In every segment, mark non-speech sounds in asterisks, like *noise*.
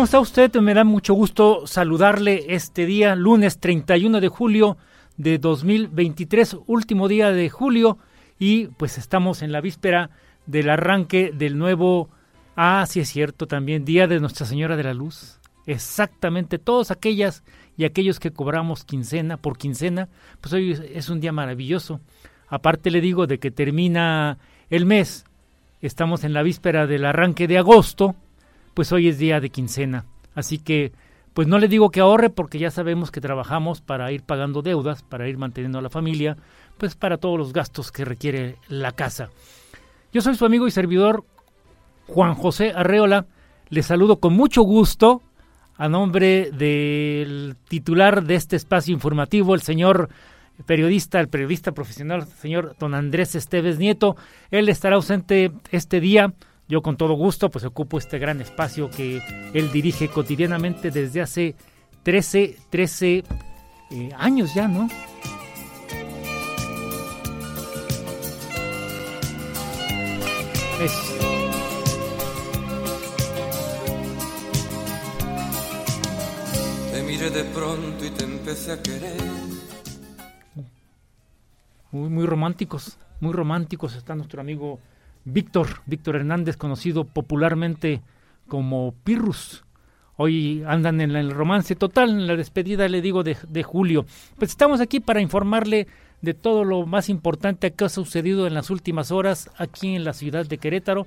¿Cómo está usted? Me da mucho gusto saludarle este día, lunes 31 de julio de 2023, último día de julio, y pues estamos en la víspera del arranque del nuevo, ah, sí es cierto, también Día de Nuestra Señora de la Luz. Exactamente, todos aquellas y aquellos que cobramos quincena por quincena, pues hoy es un día maravilloso. Aparte le digo de que termina el mes, estamos en la víspera del arranque de agosto, pues hoy es día de quincena. Así que, pues no le digo que ahorre porque ya sabemos que trabajamos para ir pagando deudas, para ir manteniendo a la familia, pues para todos los gastos que requiere la casa. Yo soy su amigo y servidor Juan José Arreola. Le saludo con mucho gusto a nombre del titular de este espacio informativo, el señor periodista, el periodista profesional, señor don Andrés Esteves Nieto. Él estará ausente este día yo con todo gusto pues ocupo este gran espacio que él dirige cotidianamente desde hace 13, 13 eh, años ya, ¿no? Es... Te miré de pronto y te empecé a querer. Muy, muy románticos, muy románticos está nuestro amigo Víctor, Víctor Hernández, conocido popularmente como Pirrus. Hoy andan en el romance total, en la despedida, le digo, de, Julio. Pues estamos aquí para informarle de todo lo más importante que ha sucedido en las últimas horas aquí en la ciudad de Querétaro,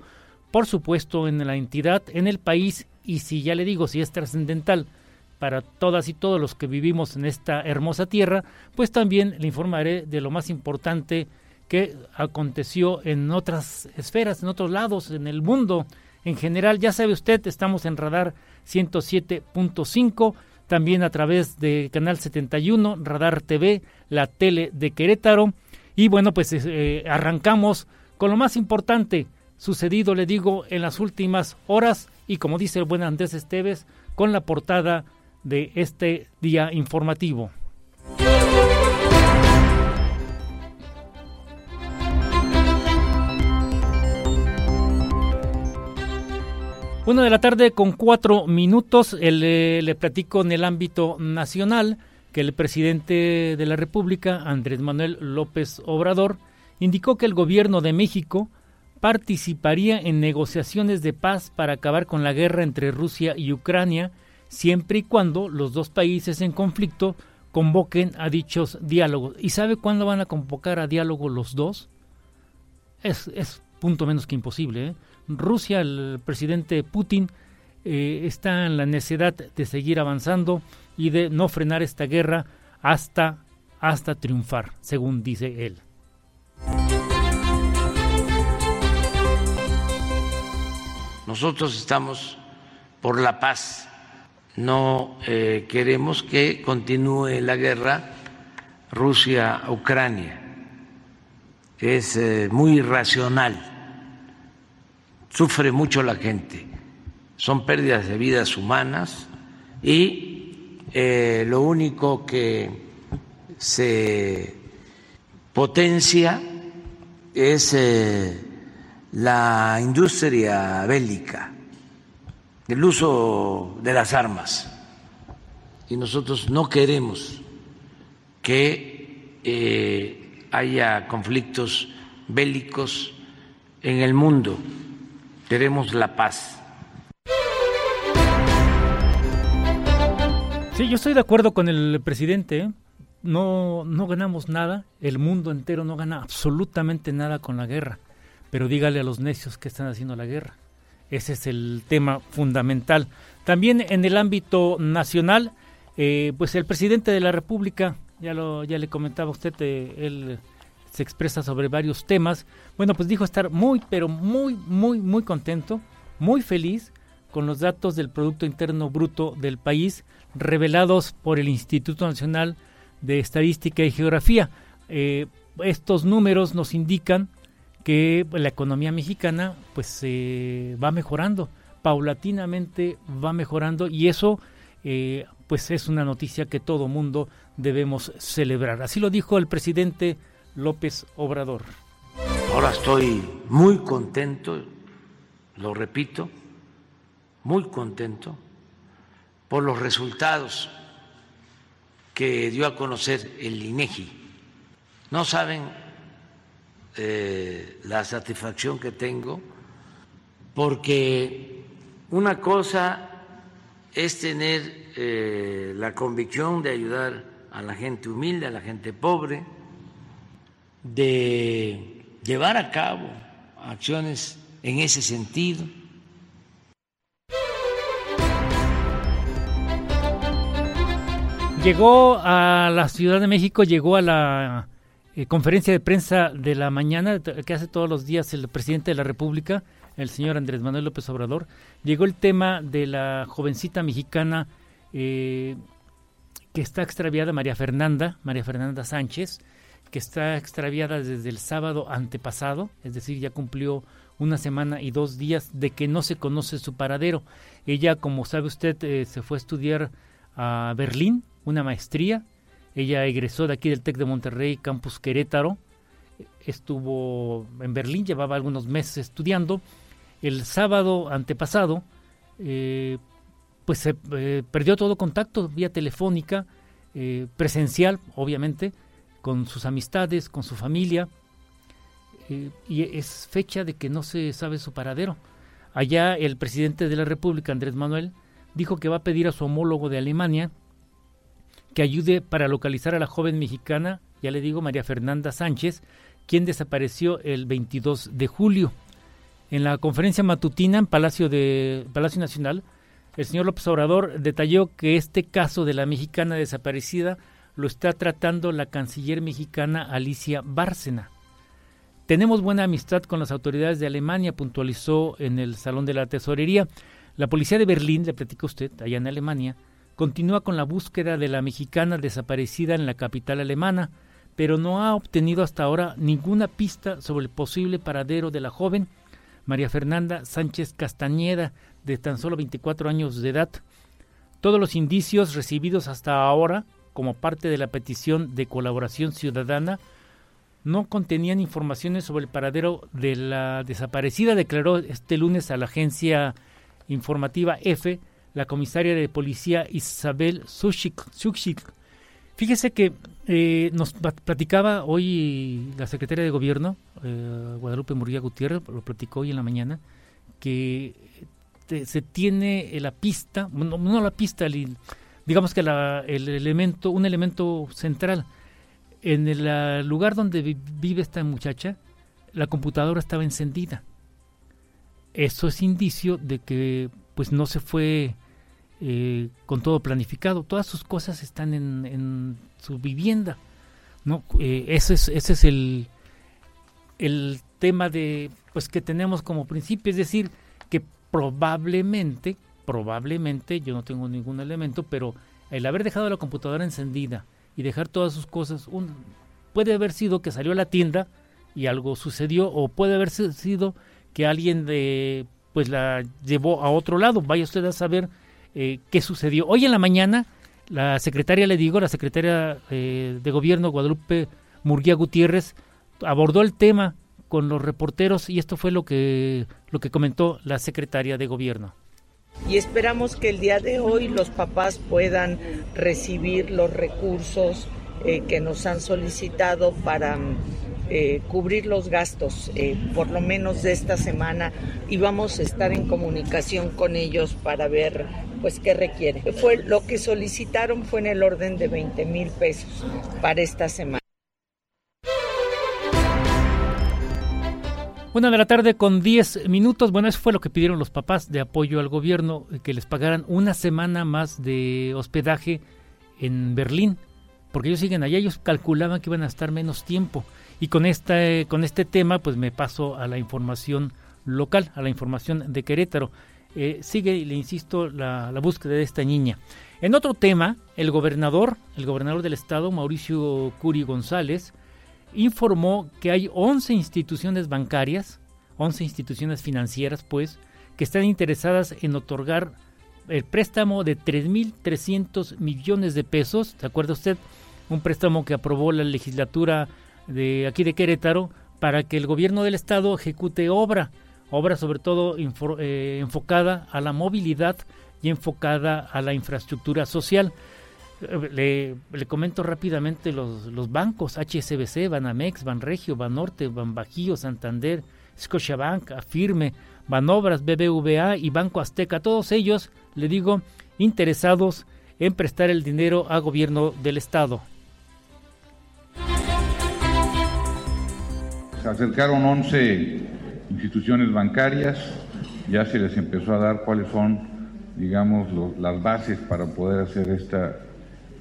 por supuesto en la entidad, en el país y si ya le digo, si es trascendental para todas y todos los que vivimos en esta hermosa tierra, pues también le informaré de lo más importante que aconteció en otras esferas, en otros lados, en el mundo en general. Ya sabe usted, estamos en Radar 107.5, también a través de Canal 71, Radar TV, la tele de Querétaro. Y bueno, pues eh, arrancamos con lo más importante sucedido, le digo, en las últimas horas y como dice el buen Andrés Esteves, con la portada de este día informativo. Una de la tarde con cuatro minutos eh, le platico en el ámbito nacional que el presidente de la República, Andrés Manuel López Obrador, indicó que el gobierno de México participaría en negociaciones de paz para acabar con la guerra entre Rusia y Ucrania, siempre y cuando los dos países en conflicto convoquen a dichos diálogos. ¿Y sabe cuándo van a convocar a diálogo los dos? Es, es punto menos que imposible. ¿eh? Rusia, el presidente Putin, eh, está en la necesidad de seguir avanzando y de no frenar esta guerra hasta, hasta triunfar, según dice él. Nosotros estamos por la paz, no eh, queremos que continúe la guerra Rusia-Ucrania. Es eh, muy irracional sufre mucho la gente, son pérdidas de vidas humanas y eh, lo único que se potencia es eh, la industria bélica, el uso de las armas. Y nosotros no queremos que eh, haya conflictos bélicos en el mundo queremos la paz. Sí, yo estoy de acuerdo con el presidente. No, no ganamos nada, el mundo entero no gana absolutamente nada con la guerra. Pero dígale a los necios que están haciendo la guerra. Ese es el tema fundamental. También en el ámbito nacional, eh, pues el presidente de la República, ya, lo, ya le comentaba usted, eh, él se expresa sobre varios temas. Bueno, pues dijo estar muy, pero muy, muy, muy contento, muy feliz con los datos del Producto Interno Bruto del país revelados por el Instituto Nacional de Estadística y Geografía. Eh, estos números nos indican que la economía mexicana pues eh, va mejorando, paulatinamente va mejorando y eso eh, pues es una noticia que todo mundo debemos celebrar. Así lo dijo el presidente López Obrador. Ahora estoy muy contento, lo repito, muy contento por los resultados que dio a conocer el INEGI. No saben eh, la satisfacción que tengo porque una cosa es tener eh, la convicción de ayudar a la gente humilde, a la gente pobre, de llevar a cabo acciones en ese sentido Llegó a la Ciudad de México, llegó a la eh, conferencia de prensa de la mañana que hace todos los días el presidente de la República, el señor Andrés Manuel López Obrador. Llegó el tema de la jovencita mexicana eh, que está extraviada, María Fernanda, María Fernanda Sánchez, que está extraviada desde el sábado antepasado, es decir, ya cumplió una semana y dos días de que no se conoce su paradero. Ella, como sabe usted, eh, se fue a estudiar a Berlín, una maestría. Ella egresó de aquí del TEC de Monterrey, Campus Querétaro. Estuvo en Berlín, llevaba algunos meses estudiando. El sábado antepasado, eh, pues se eh, perdió todo contacto vía telefónica, presencial, obviamente, con sus amistades, con su familia. y es fecha de que no se sabe su paradero. Allá el presidente de la República, Andrés Manuel, dijo que va a pedir a su homólogo de Alemania que ayude para localizar a la joven mexicana, ya le digo, María Fernanda Sánchez, quien desapareció el 22 de julio. En la conferencia matutina en Palacio, de, Palacio Nacional, el señor López Obrador detalló que este caso de la mexicana desaparecida lo está tratando la canciller mexicana Alicia Bárcena. Tenemos buena amistad con las autoridades de Alemania, puntualizó en el Salón de la Tesorería. La policía de Berlín, le platicó usted, allá en Alemania, continúa con la búsqueda de la mexicana desaparecida en la capital alemana, pero no ha obtenido hasta ahora ninguna pista sobre el posible paradero de la joven María Fernanda Sánchez Castañeda, de tan solo 24 años de edad. Todos los indicios recibidos hasta ahora, como parte de la petición de colaboración ciudadana, no contenían informaciones sobre el paradero de la desaparecida, declaró este lunes a la agencia informativa EFE la comisaria de policía Isabel Sushik. Fíjese que eh, nos platicaba hoy la secretaria de gobierno, eh, Guadalupe Murguía Gutiérrez, lo platicó hoy en la mañana, que se tiene la pista, no, la pista, digamos que el elemento, un elemento central. En el lugar donde vive esta muchacha, la computadora estaba encendida. Eso es indicio de que pues no se fue eh, con todo planificado. Todas sus cosas están en, su vivienda. ¿no? Eh, ese es, ese es el, el tema de pues que tenemos como principio, es decir, que probablemente, probablemente, yo no tengo ningún elemento, pero el haber dejado la computadora encendida y dejar todas sus cosas, un, puede haber sido que salió a la tienda y algo sucedió, o puede haber sido que alguien de pues la llevó a otro lado. Vaya usted a saber eh, qué sucedió. Hoy en la mañana, la secretaria, le digo, la secretaria eh, de gobierno, Guadalupe Murguía Gutiérrez, abordó el tema con los reporteros y esto fue lo que, lo que comentó la secretaria de gobierno. Y esperamos que el día de hoy los papás puedan recibir los recursos eh, que nos han solicitado para eh, cubrir los gastos, eh, por lo menos de esta semana, y vamos a estar en comunicación con ellos para ver pues qué requiere. Fue, lo que solicitaron fue en el orden de 20 mil pesos para esta semana. Una de la tarde con 10 minutos. Bueno, eso fue lo que pidieron los papás de apoyo al gobierno, eh, que les pagaran una semana más de hospedaje en Berlín, porque ellos siguen allá, ellos calculaban que iban a estar menos tiempo. Y con, esta, con este tema, pues me paso a la información local, a la información de Querétaro. Eh, sigue, le insisto, la búsqueda de esta niña. En otro tema, el gobernador, el gobernador del estado, Mauricio Curi González, informó que hay 11 instituciones bancarias, 11 instituciones financieras, pues, que están interesadas en otorgar el préstamo de 3.300 millones de pesos, ¿se acuerda usted? Un préstamo que aprobó la legislatura de aquí de Querétaro para que el gobierno del estado ejecute obra, obra sobre todo eh, enfocada a la movilidad y enfocada a la infraestructura social. Le, comento rápidamente los, los, bancos, HSBC, Banamex, Banregio, Banorte, Banbajío, Santander, Scotiabank, Afirme, Banobras, BBVA y Banco Azteca, todos ellos, le digo, interesados en prestar el dinero a gobierno del Estado. Se acercaron 11 instituciones bancarias, ya se les empezó a dar cuáles son, digamos, las bases para poder hacer esta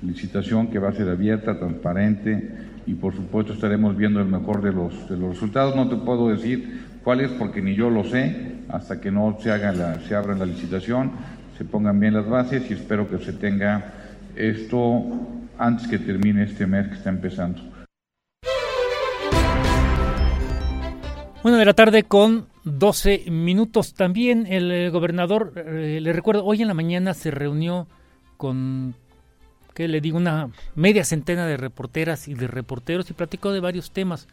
licitación que va a ser abierta, transparente y por supuesto estaremos viendo el mejor de los, de los resultados. No te puedo decir cuál es porque ni yo lo sé hasta que no se, haga la, se abra la licitación, se pongan bien las bases y espero que se tenga esto antes que termine este mes que está empezando. Una de la tarde con 12 minutos. También el eh, gobernador, eh, le recuerdo, hoy en la mañana se reunió con que le digo, una media centena de reporteras y de reporteros y platicó de varios temas.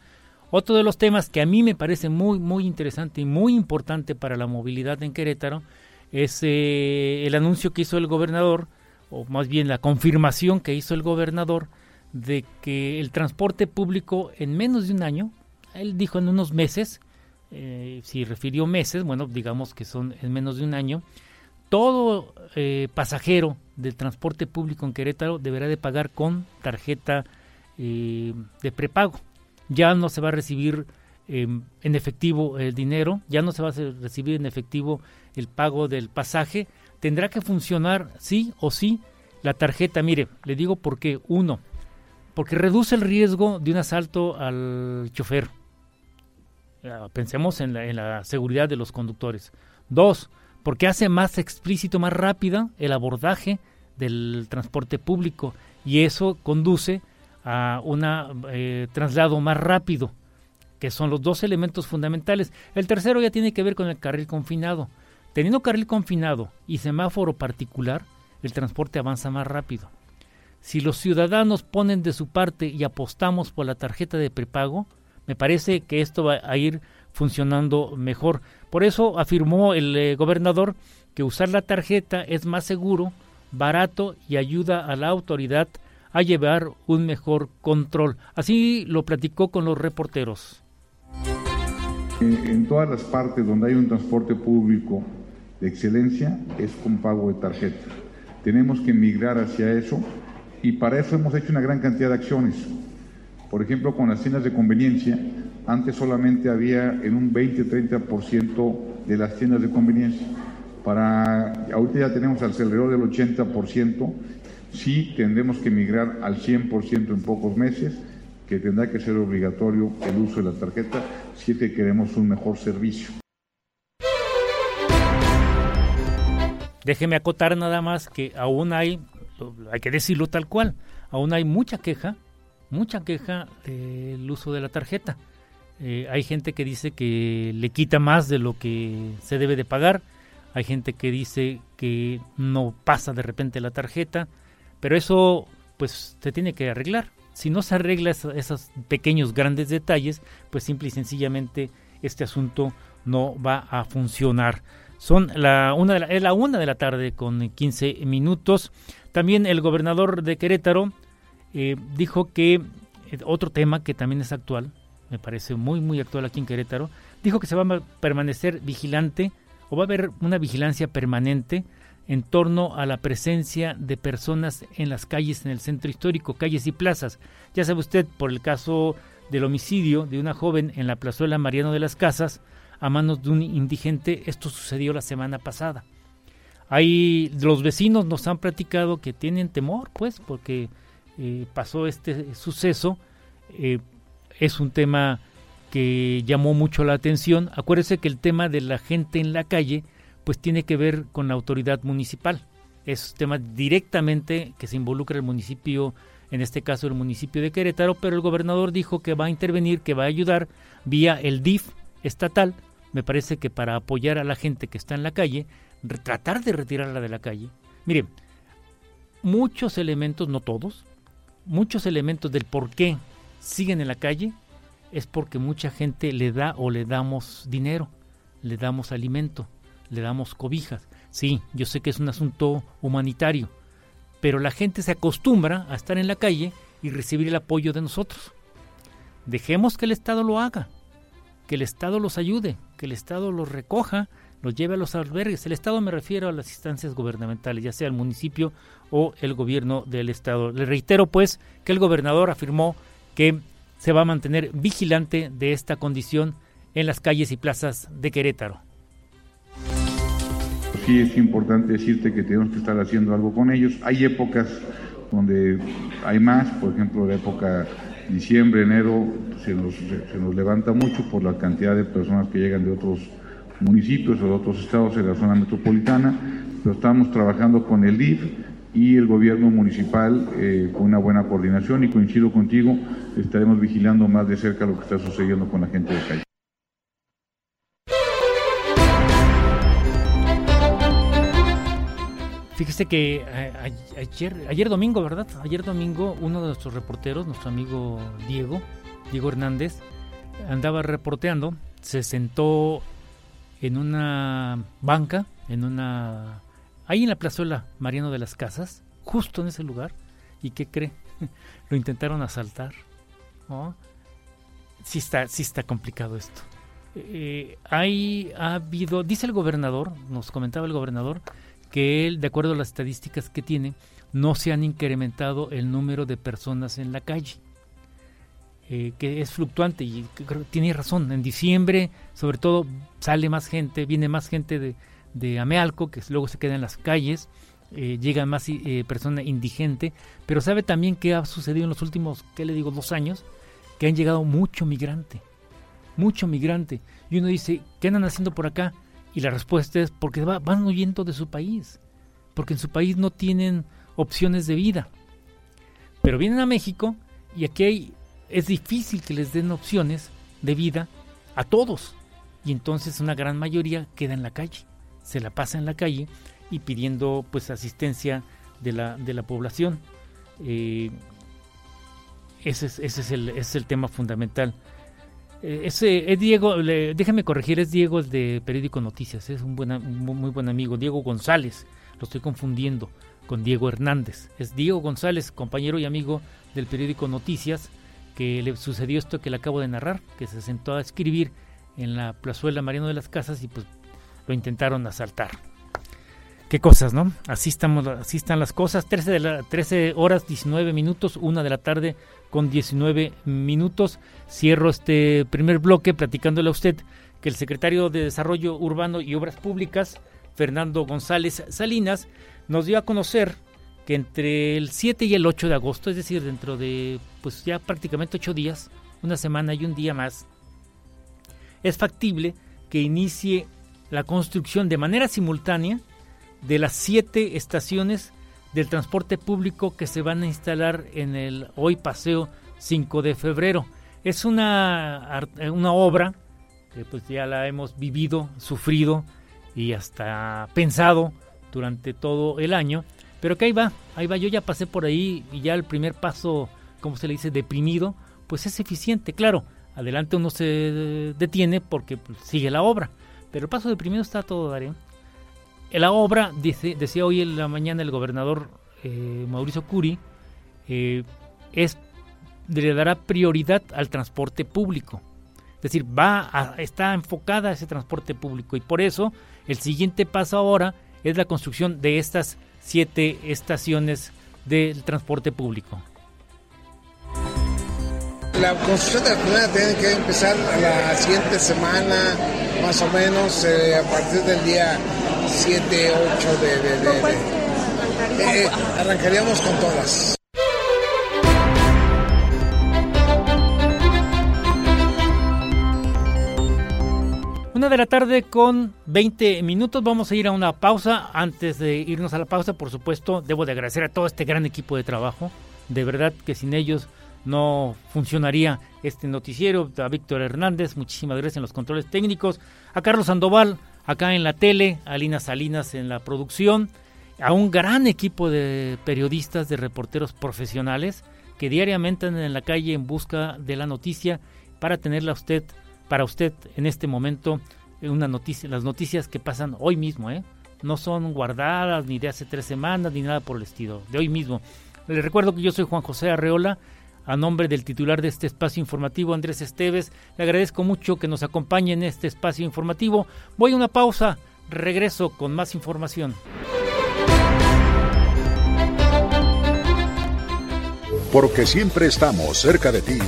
Otro de los temas que a mí me parece muy, muy interesante y muy importante para la movilidad en Querétaro es eh, el anuncio que hizo el gobernador, o más bien la confirmación que hizo el gobernador, de que el transporte público en menos de un año, él dijo en unos meses, eh, si refirió meses, bueno, digamos que son en menos de un año, todo eh, pasajero del transporte público en Querétaro deberá de pagar con tarjeta eh, de prepago. Ya no se va a recibir em, en efectivo el dinero, ya no se va a recibir en efectivo el pago del pasaje. Tendrá que funcionar sí o sí la tarjeta. Mire, le digo por qué. Uno, porque reduce el riesgo de un asalto al chofer. Pensemos en la, en la seguridad de los conductores. Dos, porque hace más explícito, más rápida el abordaje del transporte público y eso conduce a un eh, traslado más rápido, que son los dos elementos fundamentales. El tercero ya tiene que ver con el carril confinado. Teniendo carril confinado y semáforo particular, el transporte avanza más rápido. Si los ciudadanos ponen de su parte y apostamos por la tarjeta de prepago, me parece que esto va a ir funcionando mejor. Por eso afirmó el eh, gobernador que usar la tarjeta es más seguro, barato y ayuda a la autoridad a llevar un mejor control. Así lo platicó con los reporteros. En, todas las partes donde hay un transporte público de excelencia es con pago de tarjeta. Tenemos que migrar hacia eso y para eso hemos hecho una gran cantidad de acciones. Por ejemplo, con las tiendas de conveniencia, antes solamente había en un 20-30% de las tiendas de conveniencia. Para, ahorita ya tenemos alrededor del 80%. Sí tendremos que migrar al 100% en pocos meses, que tendrá que ser obligatorio el uso de la tarjeta si es que queremos un mejor servicio. Déjeme acotar nada más que aún hay, hay que decirlo tal cual, aún hay mucha queja mucha queja del uso de la tarjeta. Eh, hay gente que dice que le quita más de lo que se debe de pagar. Hay gente que dice que no pasa de repente la tarjeta. Pero eso pues se tiene que arreglar. Si no se arregla esos, pequeños grandes detalles, pues simple y sencillamente este asunto no va a funcionar. Son la una de la, es la una de la tarde con 15 minutos. También el gobernador de Querétaro, eh, dijo que eh, otro tema que también es actual, me parece muy muy actual aquí en Querétaro, dijo que se va a permanecer vigilante o va a haber una vigilancia permanente en torno a la presencia de personas en las calles en el centro histórico, calles y plazas. Ya sabe usted, por el caso del homicidio de una joven en la plazuela Mariano de las Casas a manos de un indigente. Esto sucedió la semana pasada. Ahí los vecinos nos han platicado que tienen temor, pues, porque eh, pasó este suceso. Eh, es un tema que llamó mucho la atención. Acuérdese que el tema de la gente en la calle, pues tiene que ver con la autoridad municipal. Es un tema directamente que se involucra el municipio, en este caso el municipio de Querétaro, pero el gobernador dijo que va a intervenir, que va a ayudar vía el DIF estatal, me parece que para apoyar a la gente que está en la calle, tratar de retirarla de la calle. Miren, muchos elementos, no todos, muchos elementos del por qué siguen en la calle es porque mucha gente le da o le damos dinero, le damos alimento, le damos cobijas. Sí, yo sé que es un asunto humanitario, pero la gente se acostumbra a estar en la calle y recibir el apoyo de nosotros. Dejemos que el Estado lo haga, que el Estado los ayude, que el Estado los recoja, los lleve a los albergues. El Estado me refiero a las instancias gubernamentales, ya sea el municipio o el gobierno del Estado. Le reitero pues que el gobernador afirmó que se va a mantener vigilante de esta condición en las calles y plazas de Querétaro. Sí, es importante decirte que tenemos que estar haciendo algo con ellos. Hay épocas donde hay más, por ejemplo, la época diciembre, enero, se nos, se nos levanta mucho por la cantidad de personas que llegan de otros municipios o de otros estados en la zona metropolitana, pero estamos trabajando con el DIF y el gobierno municipal eh, con una buena coordinación y coincido contigo, estaremos vigilando más de cerca lo que está sucediendo con la gente de calle. Fíjese que eh, ayer, ayer domingo, ¿verdad? Ayer domingo uno de nuestros reporteros, nuestro amigo Diego, Diego Hernández, andaba reporteando, se sentó en una banca, en una ahí en la plazuela Mariano de las Casas, justo en ese lugar, ¿y qué cree? *laughs* Lo intentaron asaltar. ¿no? Sí está, sí está complicado esto. Eh, hay, ha habido, dice el gobernador, nos comentaba el gobernador, que él, de acuerdo a las estadísticas que tiene, no se han incrementado el número de personas en la calle. Eh, que es fluctuante y creo, tiene razón. En diciembre, sobre todo, sale más gente, viene más gente de, de Amealco, que luego se queda en las calles, eh, llega más eh, persona indigente, pero sabe también que ha sucedido en los últimos, ¿qué le digo?, dos años, que han llegado mucho migrante, mucho migrante. Y uno dice, ¿qué andan haciendo por acá? Y la respuesta es porque van huyendo de su país, porque en su país no tienen opciones de vida. Pero vienen a México y aquí es difícil que les den opciones de vida a todos. Y entonces una gran mayoría queda en la calle se la pasa en la calle y pidiendo pues asistencia de la, de la población. Eh, ese, es, ese, es el, es el tema fundamental. Eh, ese es Diego, le, déjame corregir, es Diego el de Periódico Noticias, es un buena, muy, buen amigo, Diego González, lo estoy confundiendo con Diego Hernández. Es Diego González, compañero y amigo del periódico Noticias, que le sucedió esto que le acabo de narrar, que se sentó a escribir en la plazuela Mariano de las Casas y pues lo intentaron asaltar. Qué cosas, ¿no? Así, estamos, así están las cosas. 13, de la, 13 horas 19 minutos, una de la tarde con 19 minutos. Cierro este primer bloque platicándole a usted que el secretario de Desarrollo Urbano y Obras Públicas, Fernando González Salinas, nos dio a conocer que entre el 7 y el 8 de agosto, es decir, dentro de pues ya prácticamente 8 días, una semana y un día más, es factible que inicie la construcción de manera simultánea de las siete estaciones del transporte público que se van a instalar en el hoy paseo 5 de febrero. Es una, una obra que pues ya la hemos vivido, sufrido y hasta pensado durante todo el año, pero que ahí va, ahí va, yo ya pasé por ahí y ya el primer paso, como se le dice, deprimido, pues es eficiente, claro, adelante uno se detiene porque pues, sigue la obra, pero el paso de primero está todo. En la obra, dice, decía hoy en la mañana el gobernador eh, Mauricio Curi, eh, es, le dará prioridad al transporte público. Es decir, va está enfocada a ese transporte público y por eso el siguiente paso ahora es la construcción de estas siete estaciones del transporte público. La construcción de la primera tiene que empezar la siguiente semana, más o menos, eh, a partir del día 7, 8 de... de, eh, arrancaríamos con todas. Una de la tarde con 20 minutos. Vamos a ir a una pausa. Antes de irnos a la pausa, por supuesto, debo de agradecer a todo este gran equipo de trabajo. De verdad que sin ellos no funcionaría este noticiero. A Víctor Hernández, muchísimas gracias en los controles técnicos. A Carlos Sandoval, acá en la tele. A Lina Salinas en la producción. A un gran equipo de periodistas, de reporteros profesionales que diariamente andan en la calle en busca de la noticia para tenerla usted para usted en este momento una noticia, las noticias que pasan hoy mismo, ¿eh? no son guardadas ni de hace tres semanas ni nada por el estilo, de hoy mismo. Le recuerdo que yo soy Juan José Arreola, a nombre del titular de este espacio informativo, Andrés Esteves, le agradezco mucho que nos acompañe en este espacio informativo. Voy a una pausa, regreso con más información. Porque siempre estamos cerca de ti.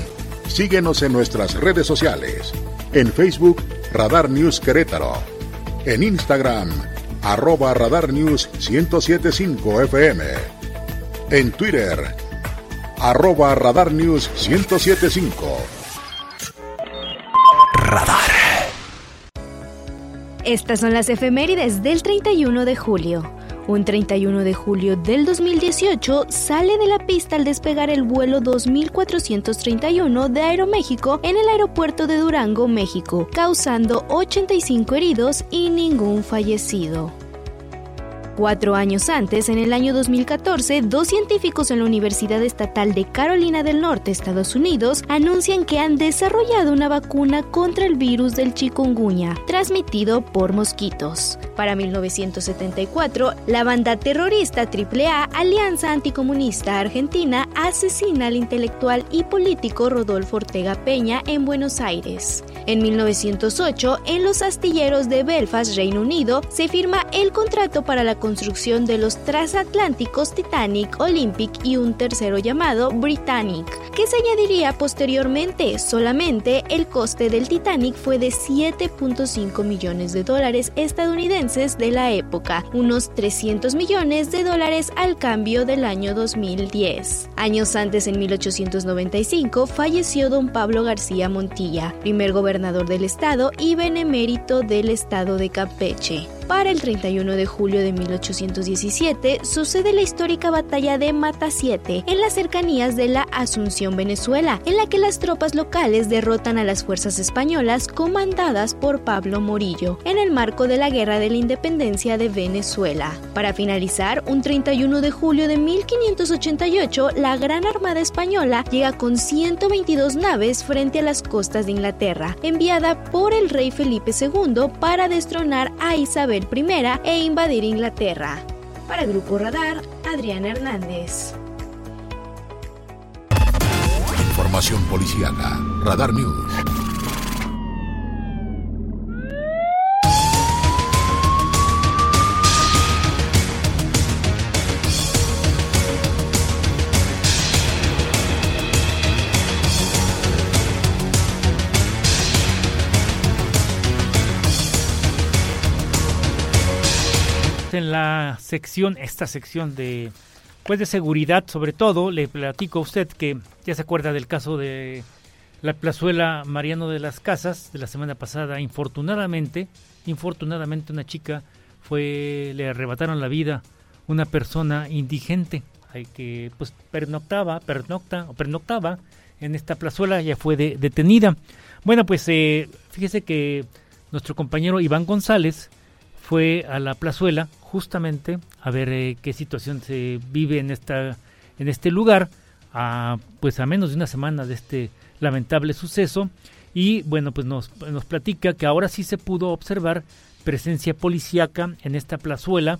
Síguenos en nuestras redes sociales. En Facebook, Radar News Querétaro. En Instagram, arroba Radar News 1075 FM. En Twitter, arroba Radar News 1075. Radar. Estas son las efemérides del 31 de julio. Un 31 de julio del 2018 sale de la pista al despegar el vuelo 2431 de Aeroméxico en el aeropuerto de Durango, México, causando 85 heridos y ningún fallecido. Cuatro años antes, en el año 2014, dos científicos en la Universidad Estatal de Carolina del Norte, Estados Unidos, anuncian que han desarrollado una vacuna contra el virus del chikungunya, transmitido por mosquitos. Para 1974, la banda terrorista AAA, Alianza Anticomunista Argentina, asesina al intelectual y político Rodolfo Ortega Peña en Buenos Aires. En 1908, en los astilleros de Belfast, Reino Unido, se firma el contrato para la construcción de los transatlánticos Titanic, Olympic y un tercero llamado Britannic, que se añadiría posteriormente. Solamente el coste del Titanic fue de 7.5 millones de dólares estadounidenses de la época, unos 300 millones de dólares al cambio del año 2010. Años antes, en 1895, falleció don Pablo García Montilla, primer gobernador del estado y benemérito del estado de Campeche. Para el 31 de julio de 1817 sucede la histórica batalla de Matasiete en las cercanías de la Asunción, Venezuela, en la que las tropas locales derrotan a las fuerzas españolas comandadas por Pablo Morillo en el marco de la Guerra de la Independencia de Venezuela. Para finalizar, un 31 de julio de 1588, la Gran Armada Española llega con 122 naves frente a las costas de Inglaterra, enviada por el rey Felipe II para destronar a Isabel I e invadir Inglaterra. Para Grupo Radar, Adrián Hernández. Información policíaca. Radar News. En la sección, esta sección de pues de seguridad sobre todo, le platico a usted que ya se acuerda del caso de la plazuela Mariano de las Casas de la semana pasada, infortunadamente, infortunadamente una chica fue le arrebataron la vida una persona indigente que pues pernoctaba, pernocta o pernoctaba en esta plazuela ya fue detenida. Bueno, pues eh, fíjese que nuestro compañero Iván González fue a la plazuela justamente a ver eh, qué situación se vive en esta en este lugar a pues a menos de una semana de este lamentable suceso. Y bueno pues nos, nos platica que ahora sí se pudo observar presencia policíaca en esta plazuela.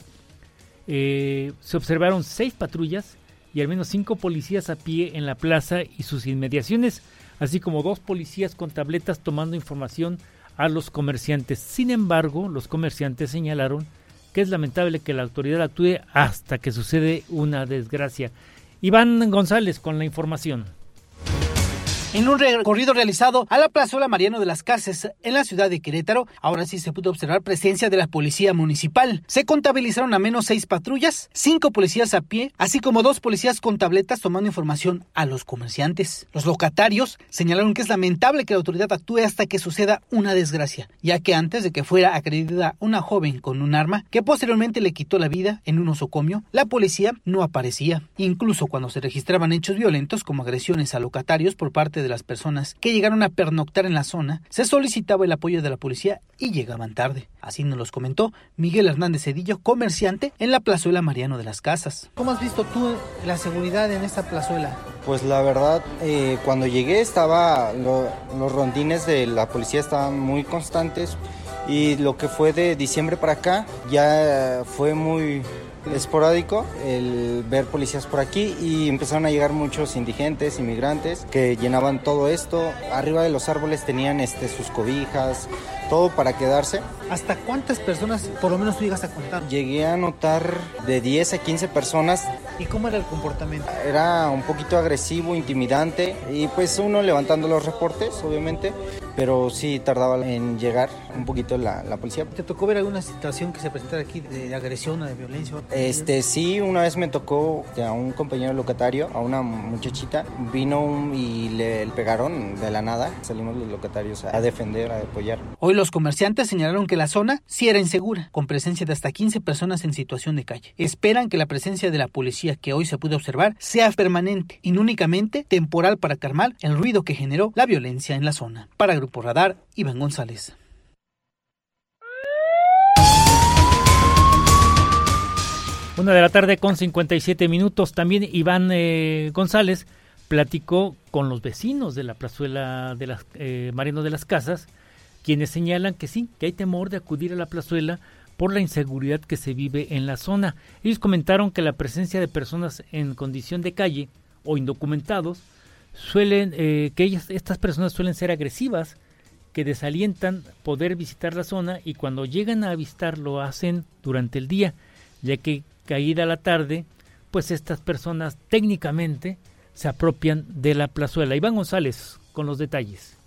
Eh, se observaron seis patrullas y al menos cinco policías a pie en la plaza y sus inmediaciones así como dos policías con tabletas tomando información a los comerciantes. Sin embargo los comerciantes señalaron que es lamentable que la autoridad actúe hasta que sucede una desgracia. Iván González con la información. En un recorrido realizado a la plazuela Mariano de las Casas en la ciudad de Querétaro, ahora sí se pudo observar presencia de la policía municipal. Se contabilizaron a menos seis patrullas, cinco policías a pie, así como dos policías con tabletas tomando información a los comerciantes. Los locatarios señalaron que es lamentable que la autoridad actúe hasta que suceda una desgracia, ya que antes de que fuera acreditada una joven con un arma que posteriormente le quitó la vida en un osocomio, la policía no aparecía. Incluso cuando se registraban hechos violentos como agresiones a locatarios por parte de las personas que llegaron a pernoctar en la zona, se solicitaba el apoyo de la policía y llegaban tarde. Así nos los comentó Miguel Hernández Cedillo, comerciante en la plazuela Mariano de las Casas. ¿Cómo has visto tú la seguridad en esta plazuela? Pues la verdad, eh, cuando llegué estaba, los rondines de la policía estaban muy constantes y lo que fue de diciembre para acá ya fue muy esporádico el ver policías por aquí y empezaron a llegar muchos indigentes, inmigrantes que llenaban todo esto. Arriba de los árboles tenían este, sus cobijas, todo para quedarse. ¿Hasta cuántas personas por lo menos tú llegas a contar? Llegué a notar de 10 a 15 personas. ¿Y cómo era el comportamiento? Era un poquito agresivo, intimidante y pues uno levantando los reportes, obviamente, pero sí tardaba en llegar un poquito la, la policía. ¿Te tocó ver alguna situación que se presentara aquí de agresión o de violencia? Este, sí, una vez me tocó a un compañero locatario, a una muchachita, vino y le, pegaron de la nada. Salimos los locatarios a defender, a apoyar. Hoy los comerciantes señalaron que la zona sí era insegura, con presencia de hasta 15 personas en situación de calle. Esperan que la presencia de la policía que hoy se pudo observar sea permanente y no únicamente temporal para calmar el ruido que generó la violencia en la zona. Para Grupo Radar, Iván González. Una de la tarde con 57 minutos. También Iván eh, González platicó con los vecinos de la plazuela de las eh, Mariano de las Casas, quienes señalan que sí, que hay temor de acudir a la plazuela por la inseguridad que se vive en la zona. Ellos comentaron que la presencia de personas en condición de calle o indocumentados suelen, eh, que ellas, estas personas suelen ser agresivas, que desalientan poder visitar la zona y cuando llegan a visitar lo hacen durante el día, ya que caída la tarde, pues estas personas técnicamente se apropian de la plazuela. Iván González con los detalles.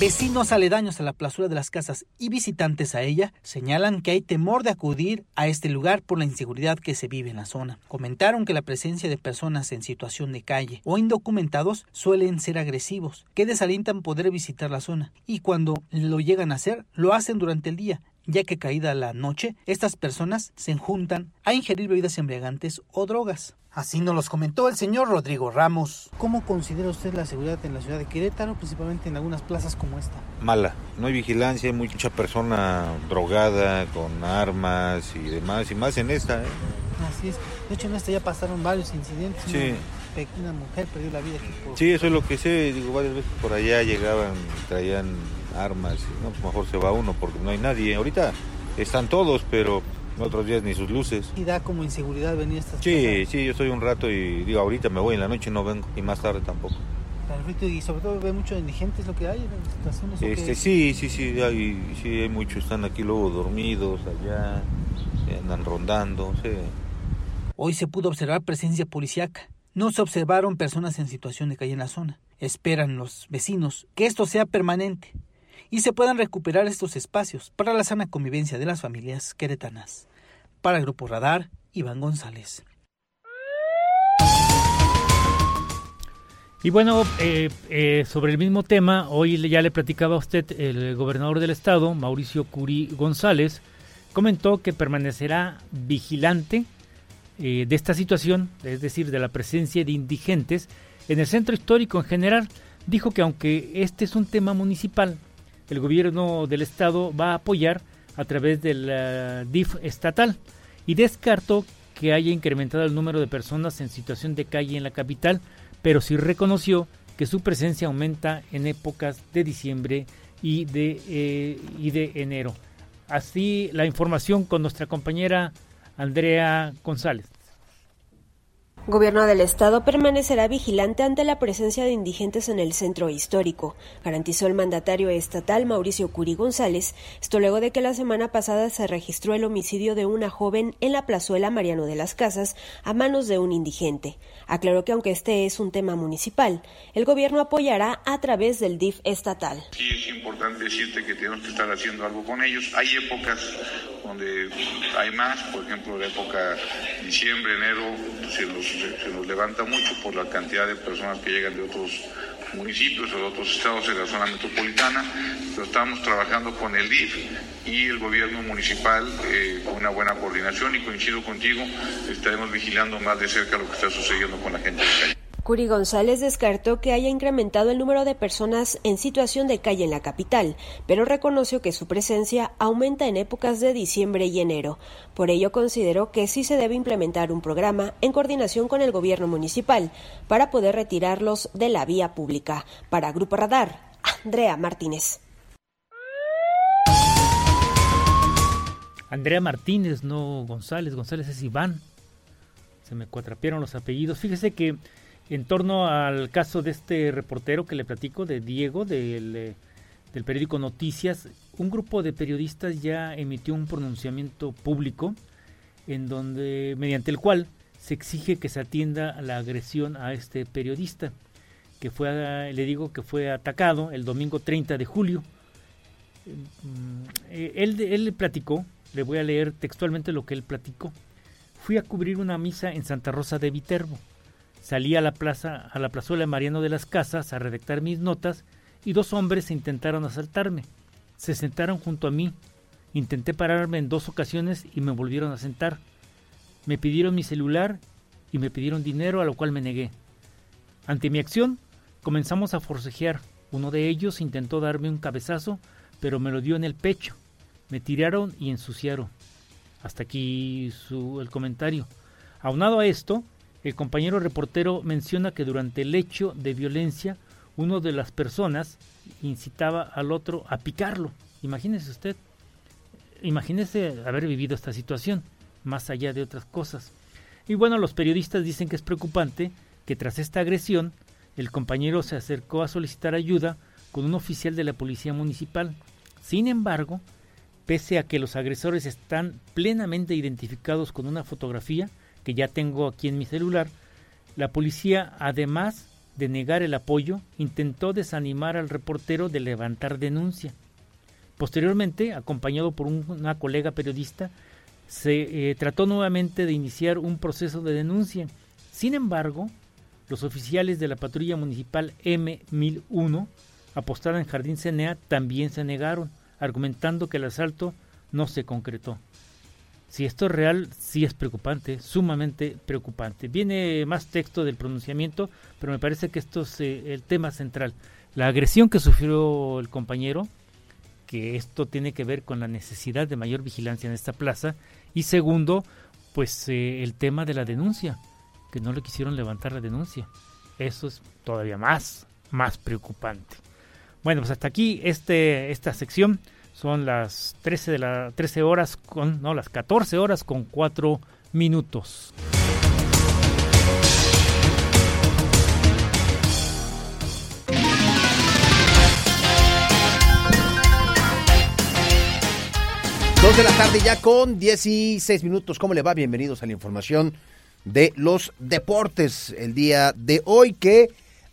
Vecinos aledaños a la plazuela de las casas y visitantes a ella señalan que hay temor de acudir a este lugar por la inseguridad que se vive en la zona. Comentaron que la presencia de personas en situación de calle o indocumentados suelen ser agresivos, que desalientan poder visitar la zona y cuando lo llegan a hacer lo hacen durante el día ya que caída la noche, estas personas se juntan a ingerir bebidas embriagantes o drogas. Así nos los comentó el señor Rodrigo Ramos. ¿Cómo considera usted la seguridad en la ciudad de Querétaro, principalmente en algunas plazas como esta? Mala. No hay vigilancia, hay mucha persona drogada, con armas y demás, y más en esta. ¿eh? Así es. De hecho, en esta ya pasaron varios incidentes. Sí. Una, mujer perdió la vida. Sí, eso es lo que sé. Digo, varias veces por allá llegaban, traían armas. Y, no, pues mejor se va uno porque no hay nadie. Ahorita están todos, pero otros días ni sus luces. ¿Y da como inseguridad venir a estas Sí, sí, yo estoy un rato y digo, ahorita me voy en la noche no vengo y más tarde tampoco. Perfecto, y sobre todo ve mucho indigentes lo que hay en situaciones. Este, Sí, sí, sí, hay, sí, hay muchos, están aquí luego dormidos allá, andan rondando, sí. Hoy se pudo observar presencia policiaca. No se observaron personas en situación de calle en la zona. Esperan los vecinos que esto sea permanente y se puedan recuperar estos espacios para la sana convivencia de las familias queretanas. Para el Grupo Radar, Iván González. Y bueno, eh, eh, sobre el mismo tema, hoy ya le platicaba a usted el gobernador del estado, Mauricio Curi González, comentó que permanecerá vigilante eh, de esta situación, es decir, de la presencia de indigentes en el centro histórico en general. Dijo que aunque este es un tema municipal, el gobierno del estado va a apoyar a través del DIF estatal y descartó que haya incrementado el número de personas en situación de calle en la capital, pero sí reconoció que su presencia aumenta en épocas de diciembre y de, eh, y de enero. Así la información con nuestra compañera Andrea González. Gobierno del Estado permanecerá vigilante ante la presencia de indigentes en el centro histórico, garantizó el mandatario estatal Mauricio Curi González, esto luego de que la semana pasada se registró el homicidio de una joven en la plazuela Mariano de las Casas a manos de un indigente. Aclaró que aunque este es un tema municipal, el gobierno apoyará a través del DIF estatal. Sí, es importante decirte que tenemos que estar haciendo algo con ellos. Hay épocas donde hay más, por ejemplo, la época diciembre, enero, se los se, nos levanta mucho por la cantidad de personas que llegan de otros municipios o de otros estados de la zona metropolitana, pero estamos trabajando con el DIF y el gobierno municipal eh, con una buena coordinación y coincido contigo, estaremos vigilando más de cerca lo que está sucediendo con la gente de calle. Curi González descartó que haya incrementado el número de personas en situación de calle en la capital, pero reconoció que su presencia aumenta en épocas de diciembre y enero. Por ello consideró que sí se debe implementar un programa en coordinación con el gobierno municipal para poder retirarlos de la vía pública. Para Grupo Radar, Andrea Martínez. Andrea Martínez, no González. González es Iván. Se me cuatrapearon los apellidos. Fíjese que en torno al caso de este reportero que le platico, de Diego, del, eh, del periódico Noticias, un grupo de periodistas ya emitió un pronunciamiento público en donde, mediante el cual se exige que se atienda la agresión a este periodista, que fue, le digo que fue atacado el domingo 30 de julio. Mm, eh, él, él platicó, le voy a leer textualmente lo que él platicó. Fui a cubrir una misa en Santa Rosa de Viterbo Salí a la plaza, a la plazuela de Mariano de las Casas a redactar mis notas y dos hombres intentaron asaltarme. Se sentaron junto a mí. Intenté pararme en dos ocasiones y me volvieron a sentar. Me pidieron mi celular y me pidieron dinero a lo cual me negué. Ante mi acción, comenzamos a forcejear. Uno de ellos intentó darme un cabezazo, pero me lo dio en el pecho. Me tiraron y ensuciaron. Hasta aquí su, el comentario. Aunado a esto, el compañero reportero menciona que durante el hecho de violencia, uno de las personas incitaba al otro a picarlo. Imagínese usted, imagínese haber vivido esta situación, más allá de otras cosas. Y bueno, los periodistas dicen que es preocupante que tras esta agresión, el compañero se acercó a solicitar ayuda con un oficial de la policía municipal. Sin embargo, pese a que los agresores están plenamente identificados con una fotografía, que ya tengo aquí en mi celular, la policía, además de negar el apoyo, intentó desanimar al reportero de levantar denuncia. Posteriormente, acompañado por una colega periodista, se eh, trató nuevamente de iniciar un proceso de denuncia. Sin embargo, los oficiales de la patrulla municipal M1001, apostada en Jardín Cenea, también se negaron, argumentando que el asalto no se concretó. Si esto es real, sí es preocupante, sumamente preocupante. Viene más texto del pronunciamiento, pero me parece que esto es eh, el tema central. La agresión que sufrió el compañero, que esto tiene que ver con la necesidad de mayor vigilancia en esta plaza. Y segundo, pues eh, el tema de la denuncia, que no le quisieron levantar la denuncia. Eso es todavía más, más preocupante. Bueno, pues hasta aquí este, esta sección. Son las 13 de la 13 horas con no, las 14 horas con 4 minutos. Dos de la tarde ya con 16 minutos. ¿Cómo le va? Bienvenidos a la información de los deportes el día de hoy que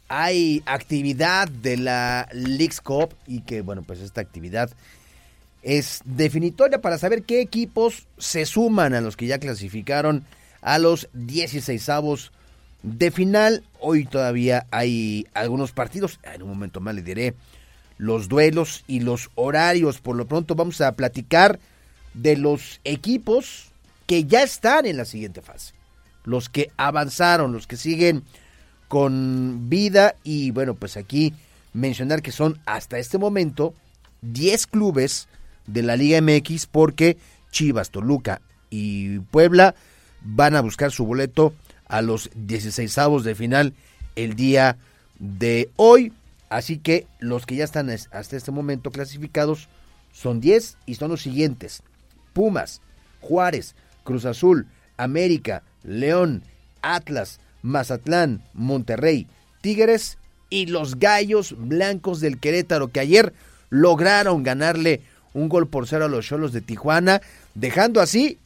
hay actividad de la Leagues Cup y que bueno pues esta actividad es definitoria para saber qué equipos se suman a los que ya clasificaron a los 16 avos de final. Hoy todavía hay algunos partidos, en un momento más le diré los duelos y los horarios. Por lo pronto vamos a platicar de los equipos que ya están en la siguiente fase, los que avanzaron, los que siguen con vida y bueno, pues aquí mencionar que son hasta este momento 10 clubes de la Liga MX porque Chivas, Toluca y Puebla van a buscar su boleto a los 16 avos de final el día de hoy. Así que los que ya están hasta este momento clasificados son 10 y son los siguientes. Pumas, Juárez, Cruz Azul, América, León, Atlas, Mazatlán, Monterrey, Tigres y los Gallos Blancos del Querétaro que ayer lograron ganarle un gol por cero a los Cholos de Tijuana, dejando así,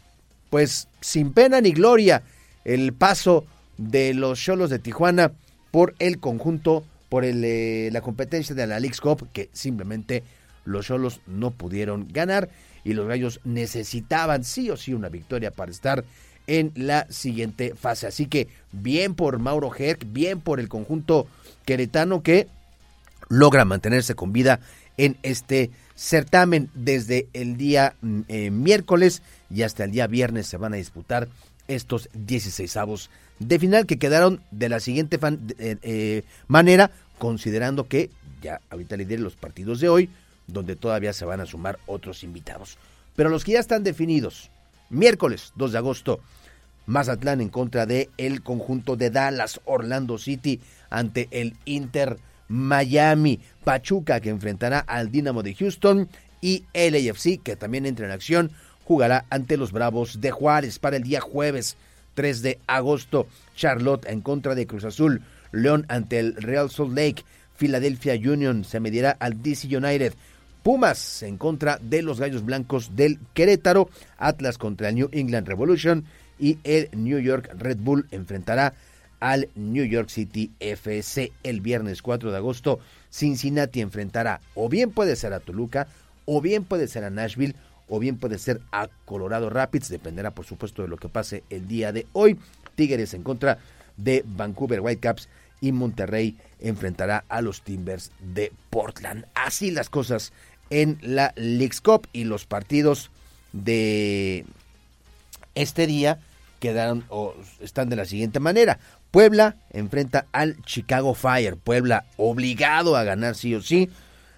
pues sin pena ni gloria, el paso de los Cholos de Tijuana por el conjunto, por el, eh, la competencia de la League's Cup, que simplemente los Cholos no pudieron ganar y los Gallos necesitaban sí o sí una victoria para estar en la siguiente fase. Así que bien por Mauro Herc, bien por el conjunto queretano que logra mantenerse con vida en este certamen desde el día mm, eh, miércoles y hasta el día viernes se van a disputar estos 16 avos de final que quedaron de la siguiente eh, eh, manera, considerando que ya ahorita le diré los partidos de hoy, donde todavía se van a sumar otros invitados. Pero los que ya están definidos, miércoles 2 de agosto, Mazatlán en contra de el conjunto de Dallas, Orlando City ante el Inter Miami, Pachuca que enfrentará al Dinamo de Houston y LAFC que también entra en acción jugará ante los Bravos de Juárez para el día jueves 3 de agosto. Charlotte en contra de Cruz Azul, León ante el Real Salt Lake, Philadelphia Union se medirá al DC United. Pumas en contra de los Gallos Blancos del Querétaro, Atlas contra el New England Revolution y el New York Red Bull enfrentará al New York City FC el viernes 4 de agosto. Cincinnati enfrentará o bien puede ser a Toluca, o bien puede ser a Nashville, o bien puede ser a Colorado Rapids, dependerá por supuesto de lo que pase el día de hoy. Tigres en contra de Vancouver Whitecaps y Monterrey enfrentará a los Timbers de Portland. Así las cosas en la League's Cup y los partidos de este día quedaron o están de la siguiente manera. Puebla enfrenta al Chicago Fire. Puebla obligado a ganar sí o sí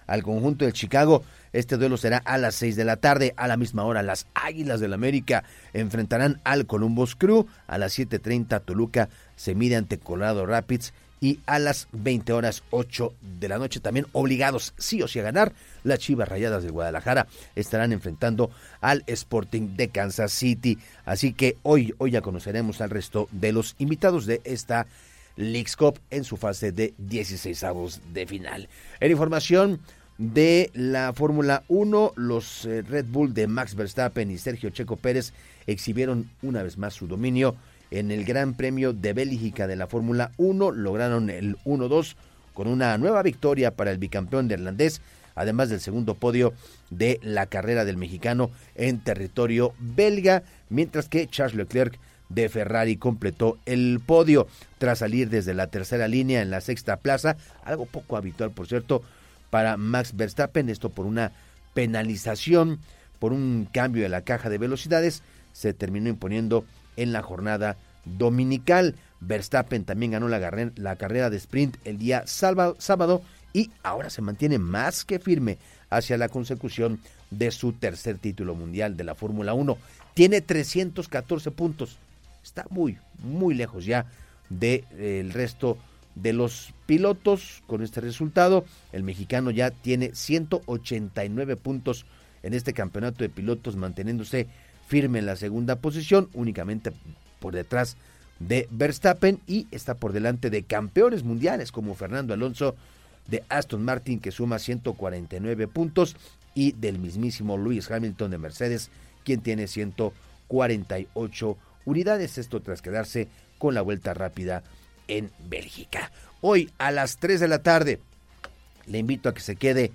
al conjunto del Chicago. Este duelo será a las 6 de la tarde. A la misma hora, las Águilas del América enfrentarán al Columbus Crew. A las 7.30, Toluca se mide ante Colorado Rapids y a las 20 horas 8 de la noche también obligados sí o sí a ganar. Las Chivas Rayadas de Guadalajara estarán enfrentando al Sporting de Kansas City. Así que hoy, hoy ya conoceremos al resto de los invitados de esta League's Cup en su fase de 16 avos de final. En información de la Fórmula 1, los eh, Red Bull de Max Verstappen y Sergio Checo Pérez exhibieron una vez más su dominio en el Gran Premio de Bélgica de la Fórmula 1. Lograron el 1-2 con una nueva victoria para el bicampeón neerlandés, además del segundo podio de la carrera del mexicano en territorio belga, mientras que Charles Leclerc de Ferrari completó el podio tras salir desde la tercera línea en la sexta plaza, algo poco habitual por cierto para Max Verstappen, esto por una penalización, por un cambio de la caja de velocidades, se terminó imponiendo en la jornada dominical. Verstappen también ganó la, carrera de sprint el día sábado y ahora se mantiene más que firme hacia la consecución de su tercer título mundial de la Fórmula 1. Tiene 314 puntos. Está muy, muy lejos ya del de, resto de los pilotos con este resultado. El mexicano ya tiene 189 puntos en este campeonato de pilotos, manteniéndose firme en la segunda posición, únicamente por detrás de Verstappen y está por delante de campeones mundiales como Fernando Alonso de Aston Martin que suma 149 puntos y del mismísimo Lewis Hamilton de Mercedes quien tiene 148 unidades, esto tras quedarse con la vuelta rápida en Bélgica. Hoy a las 3 de la tarde le invito a que se quede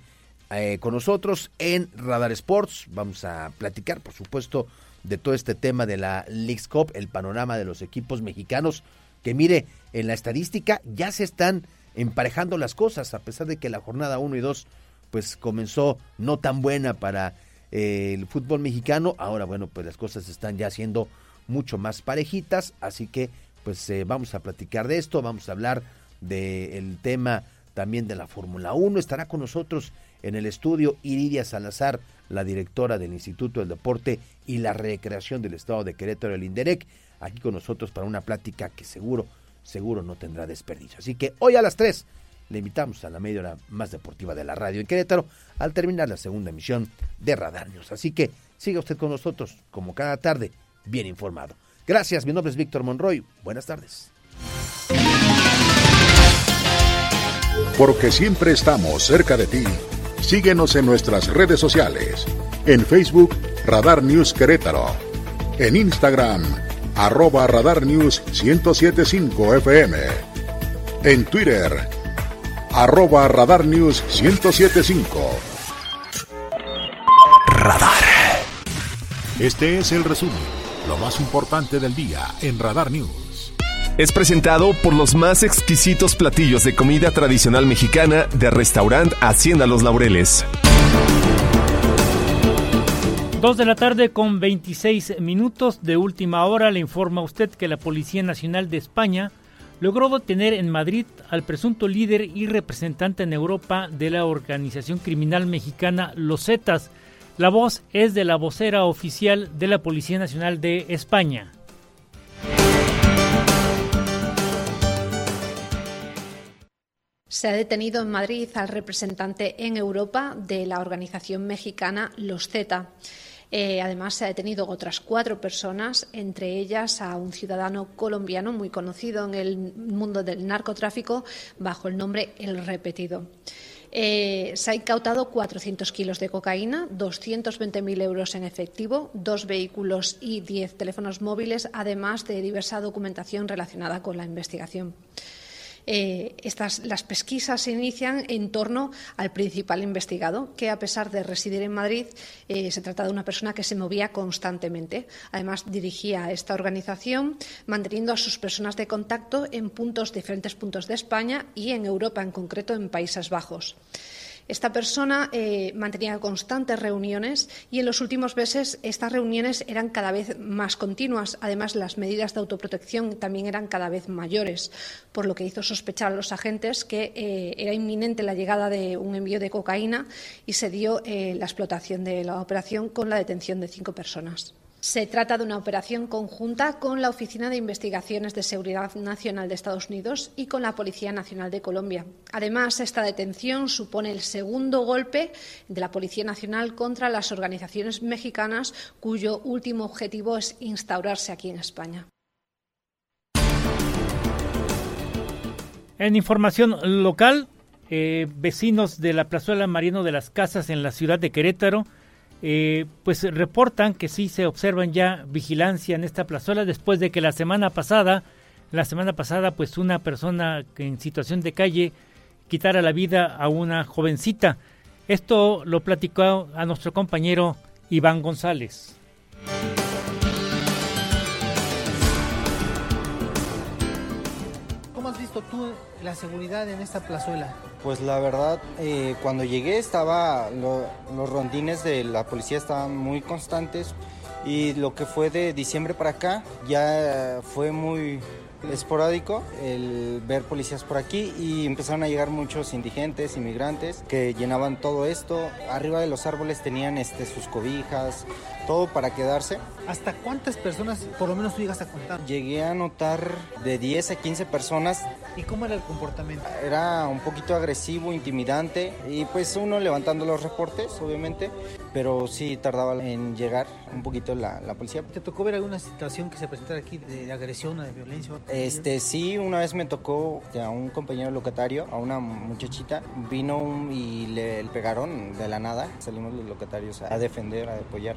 eh, con nosotros en Radar Sports. Vamos a platicar, por supuesto, de todo este tema de la League's Cup, el panorama de los equipos mexicanos, que mire, en la estadística ya se están emparejando las cosas, a pesar de que la jornada 1 y 2 pues comenzó no tan buena para eh, el fútbol mexicano, ahora bueno, pues las cosas están ya siendo mucho más parejitas, así que pues eh, vamos a platicar de esto, vamos a hablar del tema también de la Fórmula 1, estará con nosotros en el estudio Iridia Salazar, la directora del Instituto del Deporte y la Recreación del Estado de Querétaro, el INDEREC, aquí con nosotros para una plática que seguro, seguro no tendrá desperdicio. Así que hoy a las 3 le invitamos a la media hora más deportiva de la radio en Querétaro al terminar la segunda emisión de Radar News. Así que siga usted con nosotros, como cada tarde, bien informado. Gracias, mi nombre es Víctor Monroy. Buenas tardes. porque siempre estamos cerca de ti, síguenos en nuestras redes sociales. En Facebook, Radar News Querétaro. En Instagram, arroba Radar News 1075 FM. En Twitter, arroba Radar News 1075. Radar. Este es el resumen, lo más importante del día en Radar News es presentado por los más exquisitos platillos de comida tradicional mexicana de restaurante Hacienda Los Laureles. Dos de la tarde con 26 minutos de última hora le informa usted que la Policía Nacional de España logró detener en Madrid al presunto líder y representante en Europa de la organización criminal mexicana Los Zetas. La voz es de la vocera oficial de la Policía Nacional de España. Se ha detenido en Madrid al representante en Europa de la organización mexicana Los Z. Eh, además, se ha detenido otras cuatro personas, entre ellas a un ciudadano colombiano muy conocido en el mundo del narcotráfico bajo el nombre El Repetido. Eh, se ha incautado 400 kilos de cocaína, 220.000 euros en efectivo, dos vehículos y 10 teléfonos móviles, además de diversa documentación relacionada con la investigación. Eh, estas, las pesquisas se inician en torno al principal investigado, que a pesar de residir en Madrid, eh, se trata de una persona que se movía constantemente. Además, dirigía esta organización manteniendo a sus personas de contacto en puntos, diferentes puntos de España y en Europa, en concreto en Países Bajos. Esta persona eh, mantenía constantes reuniones y en los últimos meses estas reuniones eran cada vez más continuas. Además, las medidas de autoprotección también eran cada vez mayores, por lo que hizo sospechar a los agentes que eh, era inminente la llegada de un envío de cocaína y se dio eh, la explotación de la operación con la detención de cinco personas. Se trata de una operación conjunta con la Oficina de Investigaciones de Seguridad Nacional de Estados Unidos y con la Policía Nacional de Colombia. Además, esta detención supone el segundo golpe de la Policía Nacional contra las organizaciones mexicanas cuyo último objetivo es instaurarse aquí en España. En información local, eh, vecinos de la plazuela Mariano de las Casas en la ciudad de Querétaro eh, pues reportan que sí se observan ya vigilancia en esta plazuela después de que la semana pasada, la semana pasada, pues una persona en situación de calle quitara la vida a una jovencita. Esto lo platicó a nuestro compañero Iván González. ¿Cómo has visto tú la seguridad en esta plazuela? Pues la verdad, eh, cuando llegué estaba, los rondines de la policía estaban muy constantes y lo que fue de diciembre para acá ya fue muy esporádico el ver policías por aquí y empezaron a llegar muchos indigentes, inmigrantes que llenaban todo esto. Arriba de los árboles tenían este, sus cobijas, todo para quedarse. ¿Hasta cuántas personas por lo menos tú llegas a contar? Llegué a notar de 10 a 15 personas. ¿Y cómo era el comportamiento? Era un poquito agresivo, intimidante y pues uno levantando los reportes, obviamente, pero sí tardaba en llegar un poquito la, la policía. ¿Te tocó ver alguna situación que se presentara aquí de, agresión o de violencia? Este, sí, una vez me tocó a un compañero locatario, a una muchachita, vino y le, le pegaron de la nada. Salimos los locatarios a defender, a apoyar.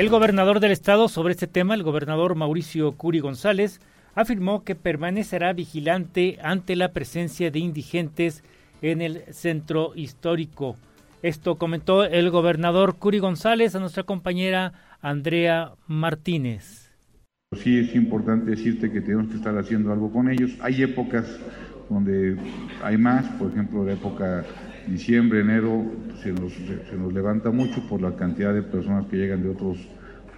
El gobernador del estado sobre este tema, el gobernador Mauricio Curi González, afirmó que permanecerá vigilante ante la presencia de indigentes en el centro histórico. Esto comentó el gobernador Curi González a nuestra compañera Andrea Martínez. Sí es importante decirte que tenemos que estar haciendo algo con ellos. Hay épocas donde hay más, por ejemplo, la época diciembre, enero se nos, se nos levanta mucho por la cantidad de personas que llegan de otros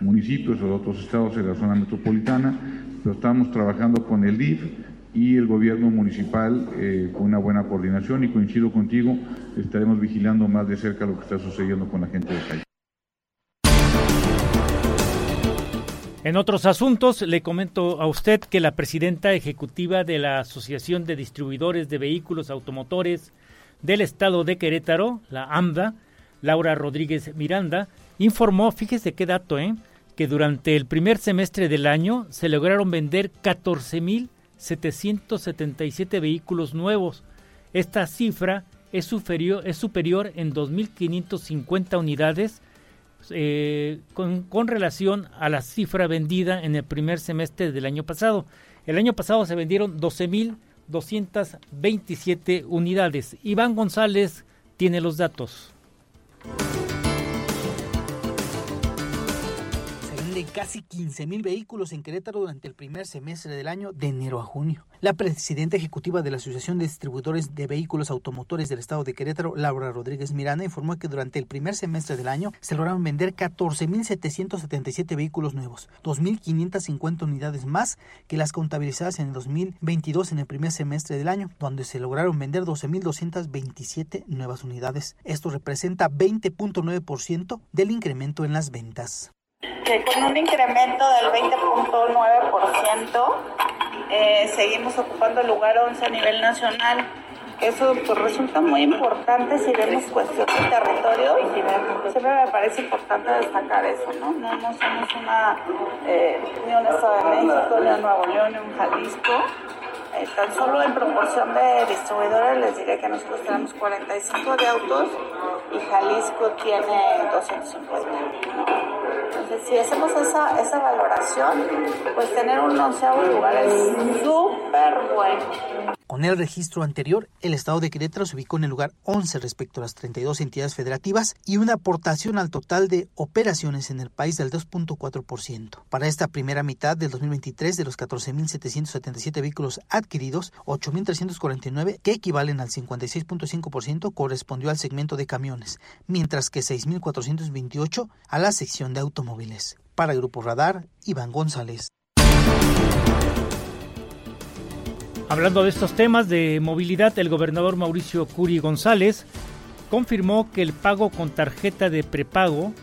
municipios o de otros estados en la zona metropolitana, pero estamos trabajando con el DIF y el gobierno municipal eh, con una buena coordinación y coincido contigo, estaremos vigilando más de cerca lo que está sucediendo con la gente de calle. En otros asuntos, le comento a usted que la presidenta ejecutiva de la Asociación de Distribuidores de Vehículos Automotores del Estado de Querétaro, la AMDA, Laura Rodríguez Miranda, informó, fíjese qué dato, ¿eh? que durante el primer semestre del año se lograron vender 14 mil 777 vehículos nuevos. Esta cifra es superior, es superior en 2.550 unidades eh, con, con, relación a la cifra vendida en el primer semestre del año pasado. El año pasado se vendieron 12.227 unidades. Iván González tiene los datos. Casi 15 mil vehículos en Querétaro durante el primer semestre del año de enero a junio. La presidenta ejecutiva de la Asociación de Distribuidores de Vehículos Automotores del Estado de Querétaro, Laura Rodríguez Miranda, informó que durante el primer semestre del año se lograron vender 14.777 vehículos nuevos, 2.550 unidades más que las contabilizadas en el 2022 en el primer semestre del año, donde se lograron vender 12.227 nuevas unidades. Esto representa 20.9% del incremento en las ventas que con un incremento del 20.9% eh, seguimos ocupando el lugar 11 a nivel nacional. Eso pues, resulta muy importante si vemos cuestión de territorio y siempre me parece importante destacar eso, ¿no? No, no somos una, eh, ni un Estado de México, ni un Nuevo León, ni un Jalisco. Eh, tan solo en proporción de distribuidores les diré que nosotros tenemos 45 de autos y Jalisco tiene 250. Entonces, si hacemos esa, esa valoración, pues tener un onceavo lugar es súper bueno. Con el registro anterior, el estado de Querétaro se ubicó en el lugar 11 respecto a las 32 entidades federativas y una aportación al total de operaciones en el país del 2.4%. Para esta primera mitad del 2023, de los 14.777 vehículos adquiridos, 8.349, que equivalen al 56.5%, correspondió al segmento de camiones, mientras que 6.428 a la sección de automóviles. Para Grupo Radar, Iván González. Hablando de estos temas de movilidad, el gobernador Mauricio Curi González confirmó que el pago con tarjeta de prepago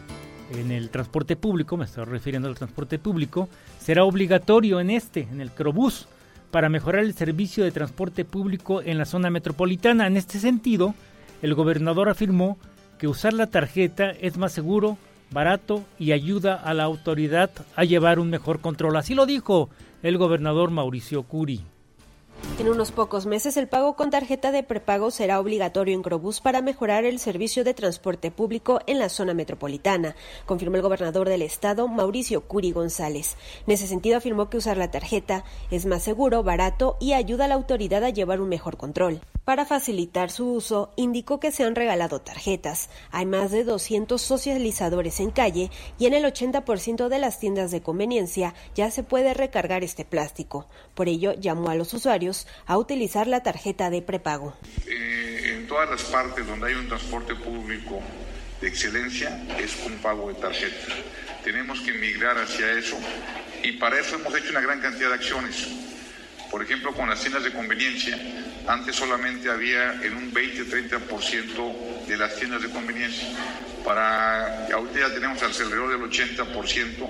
en el transporte público, me estoy refiriendo al transporte público, será obligatorio en este, en el Crobús, para mejorar el servicio de transporte público en la zona metropolitana. En este sentido, el gobernador afirmó que usar la tarjeta es más seguro, barato y ayuda a la autoridad a llevar un mejor control. Así lo dijo el gobernador Mauricio Curi. En unos pocos meses el pago con tarjeta de prepago será obligatorio en Crobús para mejorar el servicio de transporte público en la zona metropolitana, confirmó el gobernador del estado, Mauricio Curi González. En ese sentido afirmó que usar la tarjeta es más seguro, barato y ayuda a la autoridad a llevar un mejor control. Para facilitar su uso, indicó que se han regalado tarjetas. Hay más de 200 socializadores en calle y en el 80% de las tiendas de conveniencia ya se puede recargar este plástico. Por ello, llamó a los usuarios a utilizar la tarjeta de prepago. Eh, en todas las partes donde hay un transporte público de excelencia es con pago de tarjeta. Tenemos que migrar hacia eso y para eso hemos hecho una gran cantidad de acciones. Por ejemplo, con las tiendas de conveniencia, antes solamente había en un 20-30% de las tiendas de conveniencia. Para ahorita ya tenemos alrededor del 80%.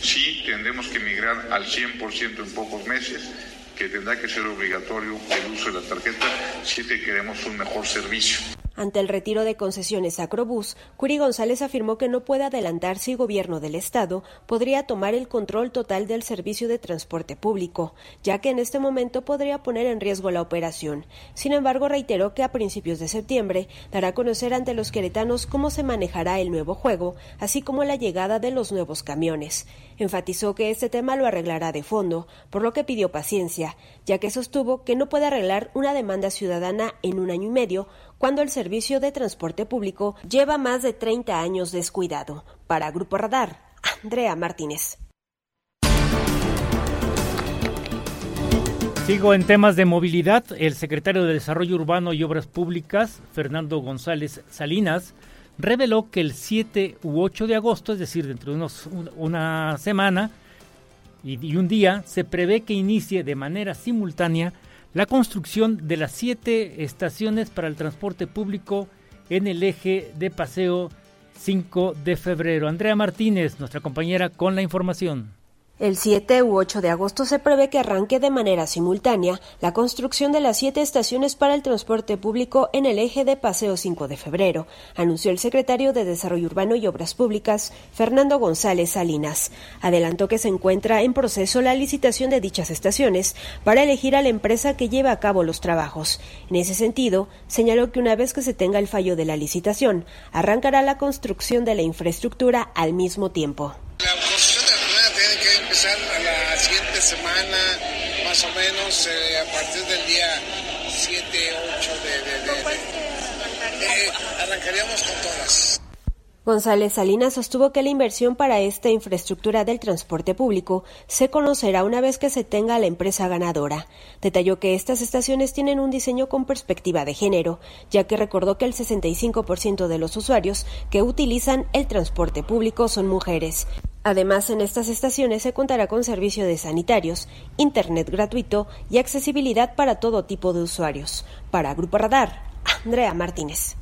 Sí, tendremos que migrar al 100% en pocos meses que tendrá que ser obligatorio el uso de la tarjeta si queremos un mejor servicio. Ante el retiro de concesiones a Crobús, Curi González afirmó que no puede adelantar si gobierno del Estado podría tomar el control total del servicio de transporte público, ya que en este momento podría poner en riesgo la operación. Sin embargo, reiteró que a principios de septiembre dará a conocer ante los queretanos cómo se manejará el nuevo juego, así como la llegada de los nuevos camiones. Enfatizó que este tema lo arreglará de fondo, por lo que pidió paciencia, ya que sostuvo que no puede arreglar una demanda ciudadana en un año y medio cuando el servicio de transporte público lleva más de 30 años descuidado. Para Grupo Radar, Andrea Martínez. Sigo en temas de movilidad. El secretario de Desarrollo Urbano y Obras Públicas, Fernando González Salinas, reveló que el 7 u 8 de agosto, es decir, dentro de unos, una semana y, y un día, se prevé que inicie de manera simultánea la construcción de las siete estaciones para el transporte público en el eje de paseo 5 de febrero. Andrea Martínez, nuestra compañera, con la información. El 7 u 8 de agosto se prevé que arranque de manera simultánea la construcción de las siete estaciones para el transporte público en el eje de Paseo 5 de febrero, anunció el secretario de Desarrollo Urbano y Obras Públicas, Fernando González Salinas. Adelantó que se encuentra en proceso la licitación de dichas estaciones para elegir a la empresa que lleva a cabo los trabajos. En ese sentido, señaló que una vez que se tenga el fallo de la licitación, arrancará la construcción de la infraestructura al mismo tiempo semana, más o menos eh, a partir del día 7, 8 de... Eh, arrancaríamos con todas. González Salinas sostuvo que la inversión para esta infraestructura del transporte público se conocerá una vez que se tenga la empresa ganadora. Detalló que estas estaciones tienen un diseño con perspectiva de género, ya que recordó que el 65% de los usuarios que utilizan el transporte público son mujeres. Además, en estas estaciones se contará con servicio de sanitarios, internet gratuito y accesibilidad para todo tipo de usuarios. Para Grupo Radar, Andrea Martínez.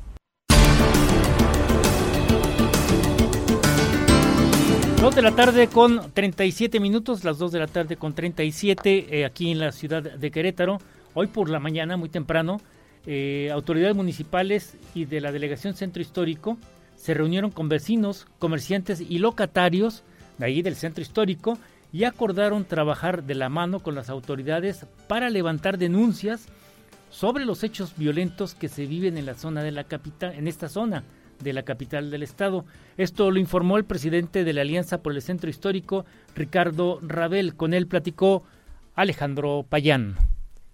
Dos de la tarde con 37 minutos, las 2 de la tarde con 37 eh, aquí en la ciudad de Querétaro. Hoy por la mañana, muy temprano, eh, autoridades municipales y de la Delegación Centro Histórico se reunieron con vecinos, comerciantes y locatarios ahí del centro histórico y acordaron trabajar de la mano con las autoridades para levantar denuncias sobre los hechos violentos que se viven en la zona de la capital, en esta zona de la capital del estado. Esto lo informó el presidente de la Alianza por el Centro Histórico, Ricardo Rabel. Con él platicó Alejandro Payán.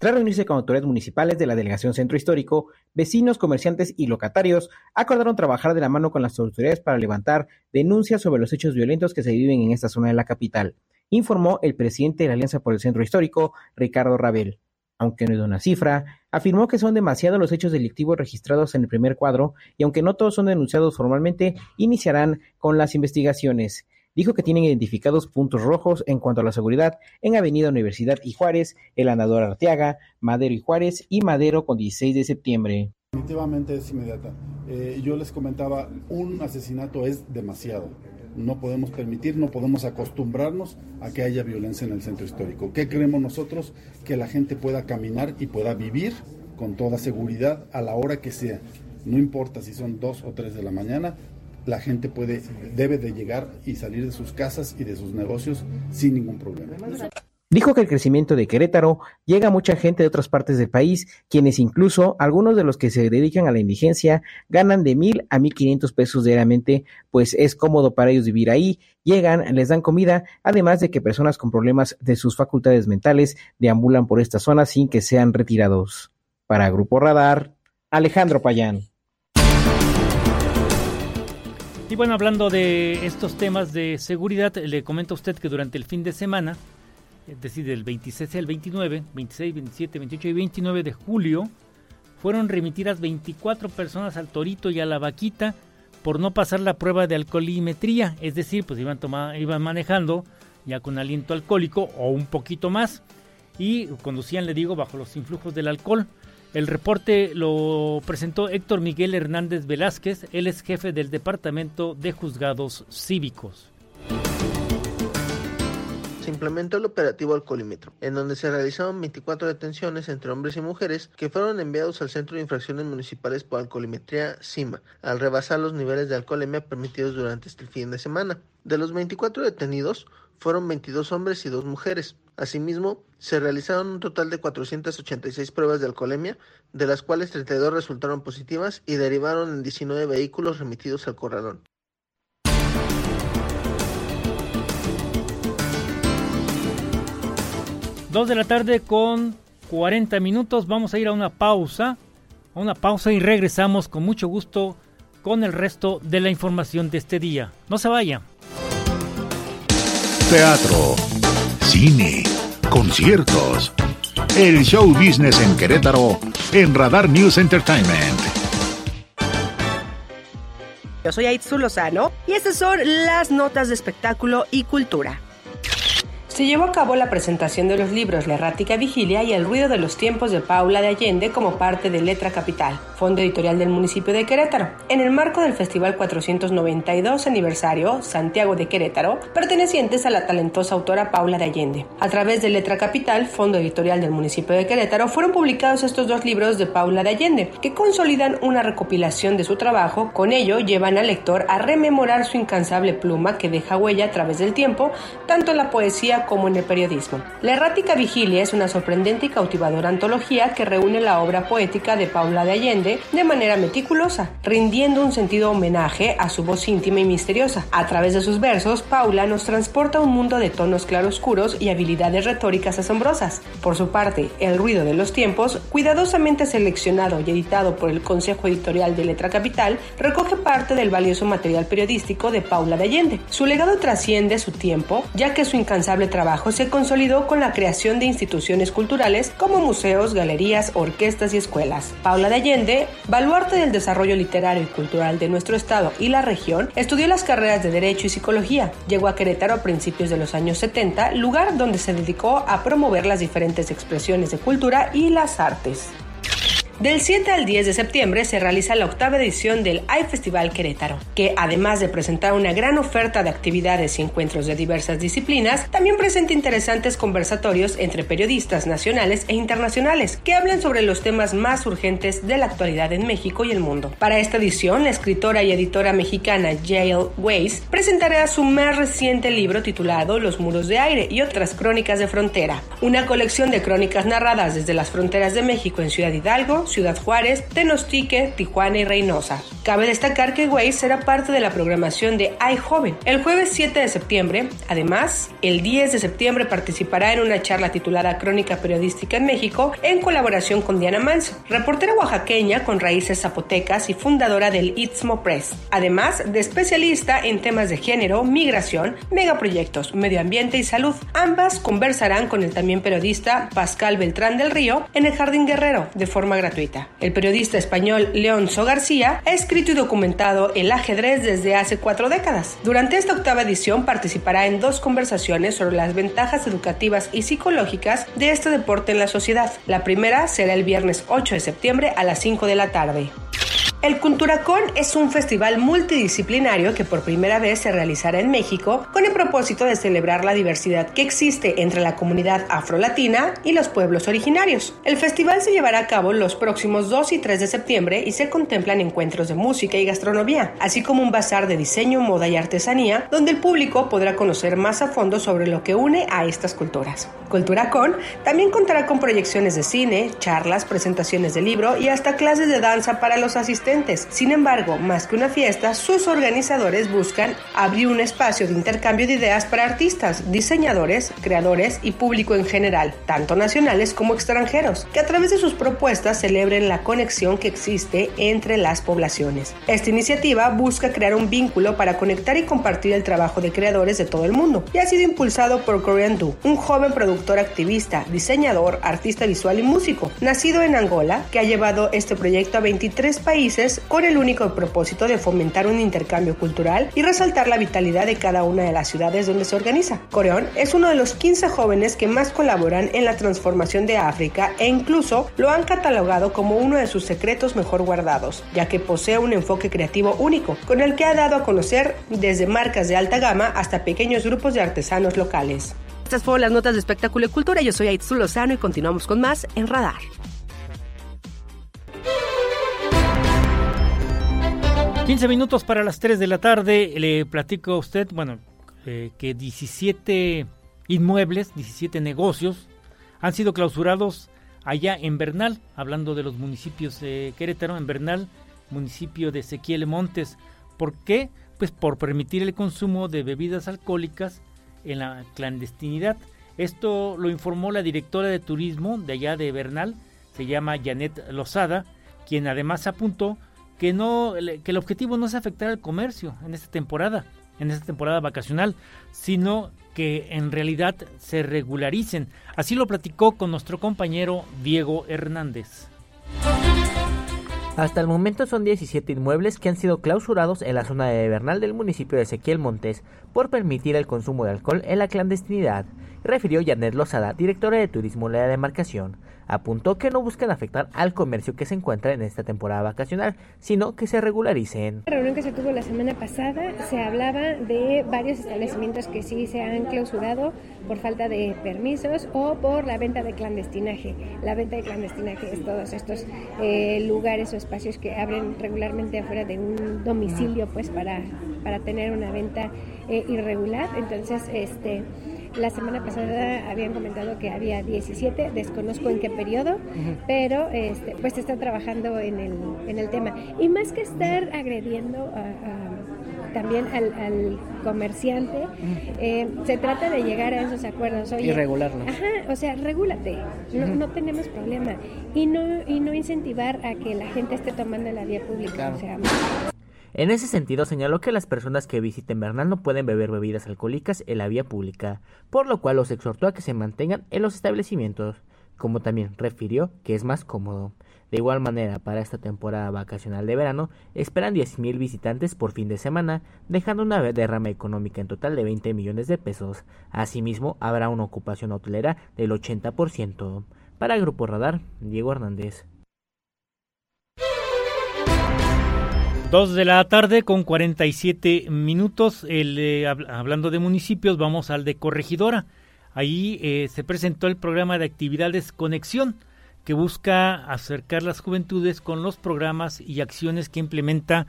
Tras reunirse con autoridades municipales de la Delegación Centro Histórico, vecinos, comerciantes y locatarios acordaron trabajar de la mano con las autoridades para levantar denuncias sobre los hechos violentos que se viven en esta zona de la capital, informó el presidente de la Alianza por el Centro Histórico, Ricardo Rabel. Aunque no dio una cifra, afirmó que son demasiados los hechos delictivos registrados en el primer cuadro y aunque no todos son denunciados formalmente, iniciarán con las investigaciones dijo que tienen identificados puntos rojos en cuanto a la seguridad en Avenida Universidad y Juárez, El Andador Arteaga, Madero y Juárez y Madero con 16 de septiembre. Definitivamente es inmediata. Eh, yo les comentaba, un asesinato es demasiado. No podemos permitir, no podemos acostumbrarnos a que haya violencia en el centro histórico. ¿Qué creemos nosotros? Que la gente pueda caminar y pueda vivir con toda seguridad a la hora que sea. No importa si son dos o tres de la mañana, la gente puede, debe de llegar y salir de sus casas y de sus negocios sin ningún problema. Dijo que el crecimiento de Querétaro llega a mucha gente de otras partes del país, quienes incluso algunos de los que se dedican a la indigencia ganan de mil a mil quinientos pesos diariamente, pues es cómodo para ellos vivir ahí, llegan, les dan comida, además de que personas con problemas de sus facultades mentales deambulan por esta zona sin que sean retirados. Para Grupo Radar, Alejandro Payán. Y bueno, hablando de estos temas de seguridad, le comento a usted que durante el fin de semana, es decir, del 26 al 29, 26, 27, 28 y 29 de julio, fueron remitidas 24 personas al Torito y a la Vaquita por no pasar la prueba de alcoholimetría, es decir, pues iban, iban manejando ya con aliento alcohólico o un poquito más y conducían, le digo, bajo los influjos del alcohol. El reporte lo presentó Héctor Miguel Hernández Velázquez, él es jefe del Departamento de Juzgados Cívicos. Se implementó el operativo Alcoholímetro, en donde se realizaron 24 detenciones entre hombres y mujeres que fueron enviados al Centro de Infracciones Municipales por Alcoholimetría CIMA, al rebasar los niveles de alcoholemia permitidos durante este fin de semana. De los 24 detenidos, fueron 22 hombres y 2 mujeres. Asimismo, se realizaron un total de 486 pruebas de alcoholemia, de las cuales 32 resultaron positivas y derivaron en 19 vehículos remitidos al corralón. Dos de la tarde con 40 minutos. Vamos a ir a una pausa. A una pausa y regresamos con mucho gusto con el resto de la información de este día. No se vaya. Teatro cine, conciertos. El show business en Querétaro en Radar News Entertainment. Yo soy Aitzu Lozano y estas son las notas de espectáculo y cultura. Se llevó a cabo la presentación de los libros La Errática Vigilia y El Ruido de los Tiempos de Paula de Allende como parte de Letra Capital, fondo editorial del municipio de Querétaro, en el marco del Festival 492 aniversario Santiago de Querétaro, pertenecientes a la talentosa autora Paula de Allende. A través de Letra Capital, fondo editorial del municipio de Querétaro, fueron publicados estos dos libros de Paula de Allende, que consolidan una recopilación de su trabajo, con ello llevan al lector a rememorar su incansable pluma que deja huella a través del tiempo, tanto en la poesía como en el periodismo. La errática vigilia es una sorprendente y cautivadora antología que reúne la obra poética de Paula de Allende de manera meticulosa, rindiendo un sentido homenaje a su voz íntima y misteriosa. A través de sus versos, Paula nos transporta a un mundo de tonos claroscuros y habilidades retóricas asombrosas. Por su parte, El ruido de los tiempos, cuidadosamente seleccionado y editado por el Consejo Editorial de Letra Capital, recoge parte del valioso material periodístico de Paula de Allende. Su legado trasciende su tiempo, ya que su incansable trabajo se consolidó con la creación de instituciones culturales como museos, galerías, orquestas y escuelas. Paula de Allende, baluarte del desarrollo literario y cultural de nuestro estado y la región, estudió las carreras de Derecho y Psicología. Llegó a Querétaro a principios de los años 70, lugar donde se dedicó a promover las diferentes expresiones de cultura y las artes. Del 7 al 10 de septiembre se realiza la octava edición del iFestival Querétaro, que además de presentar una gran oferta de actividades y encuentros de diversas disciplinas, también presenta interesantes conversatorios entre periodistas nacionales e internacionales que hablan sobre los temas más urgentes de la actualidad en México y el mundo. Para esta edición, la escritora y editora mexicana Jael Weiss presentará su más reciente libro titulado Los muros de aire y otras crónicas de frontera, una colección de crónicas narradas desde las fronteras de México en Ciudad Hidalgo, Ciudad Juárez, Tenostique, Tijuana y Reynosa. Cabe destacar que Weiss será parte de la programación de iJoven el jueves 7 de septiembre. Además, el 10 de septiembre participará en una charla titulada Crónica Periodística en México en colaboración con Diana Manso, reportera oaxaqueña con raíces zapotecas y fundadora del Istmo Press, además de especialista en temas de género, migración, megaproyectos, medio ambiente y salud. Ambas conversarán con el también periodista Pascal Beltrán del Río en el Jardín Guerrero de forma gratuita. El periodista español Leonzo García ha escrito y documentado el ajedrez desde hace cuatro décadas. Durante esta octava edición participará en dos conversaciones sobre las ventajas educativas y psicológicas de este deporte en la sociedad. La primera será el viernes 8 de septiembre a las 5 de la tarde. El Culturacón es un festival multidisciplinario que por primera vez se realizará en México con el propósito de celebrar la diversidad que existe entre la comunidad afrolatina y los pueblos originarios. El festival se llevará a cabo los próximos 2 y 3 de septiembre y se contemplan encuentros de música y gastronomía, así como un bazar de diseño, moda y artesanía, donde el público podrá conocer más a fondo sobre lo que une a estas culturas. Culturacón también contará con proyecciones de cine, charlas, presentaciones de libro y hasta clases de danza para los asistentes sin embargo, más que una fiesta, sus organizadores buscan abrir un espacio de intercambio de ideas para artistas, diseñadores, creadores y público en general, tanto nacionales como extranjeros, que a través de sus propuestas celebren la conexión que existe entre las poblaciones. Esta iniciativa busca crear un vínculo para conectar y compartir el trabajo de creadores de todo el mundo y ha sido impulsado por Korean Do, un joven productor activista, diseñador, artista visual y músico, nacido en Angola, que ha llevado este proyecto a 23 países con el único propósito de fomentar un intercambio cultural y resaltar la vitalidad de cada una de las ciudades donde se organiza. Coreón es uno de los 15 jóvenes que más colaboran en la transformación de África e incluso lo han catalogado como uno de sus secretos mejor guardados, ya que posee un enfoque creativo único, con el que ha dado a conocer desde marcas de alta gama hasta pequeños grupos de artesanos locales. Estas fueron las notas de espectáculo y cultura. Yo soy Lozano y continuamos con más en Radar. 15 minutos para las 3 de la tarde. Le platico a usted, bueno, eh, que 17 inmuebles, 17 negocios han sido clausurados allá en Bernal, hablando de los municipios de Querétaro, en Bernal, municipio de Ezequiel Montes. ¿Por qué? Pues por permitir el consumo de bebidas alcohólicas en la clandestinidad. Esto lo informó la directora de turismo de allá de Bernal, se llama Janet Lozada, quien además apuntó que no que el objetivo no es afectar al comercio en esta temporada, en esta temporada vacacional, sino que en realidad se regularicen. Así lo platicó con nuestro compañero Diego Hernández. Hasta el momento son 17 inmuebles que han sido clausurados en la zona de Bernal del municipio de Ezequiel Montes por permitir el consumo de alcohol en la clandestinidad, refirió Janet Lozada, directora de turismo de la demarcación apuntó que no buscan afectar al comercio que se encuentra en esta temporada vacacional, sino que se regularicen. En la reunión que se tuvo la semana pasada se hablaba de varios establecimientos que sí se han clausurado por falta de permisos o por la venta de clandestinaje. La venta de clandestinaje es todos estos eh, lugares o espacios que abren regularmente afuera de un domicilio pues para, para tener una venta eh, irregular. Entonces, este la semana pasada habían comentado que había 17, desconozco en qué periodo, pero este, pues está trabajando en el, en el tema. Y más que estar agrediendo también al, comerciante, eh, se trata de llegar a esos acuerdos. y regularlo. Ajá, o sea, regúlate, no, no, tenemos problema. Y no, y no incentivar a que la gente esté tomando la vía pública. O sea, en ese sentido, señaló que las personas que visiten Bernal no pueden beber bebidas alcohólicas en la vía pública, por lo cual los exhortó a que se mantengan en los establecimientos, como también refirió que es más cómodo. De igual manera, para esta temporada vacacional de verano, esperan 10.000 visitantes por fin de semana, dejando una derrama económica en total de 20 millones de pesos. Asimismo, habrá una ocupación hotelera del 80%. Para Grupo Radar, Diego Hernández. Dos de la tarde con 47 minutos. El, eh, hablando de municipios, vamos al de Corregidora. Ahí eh, se presentó el programa de actividades Conexión, que busca acercar las juventudes con los programas y acciones que implementa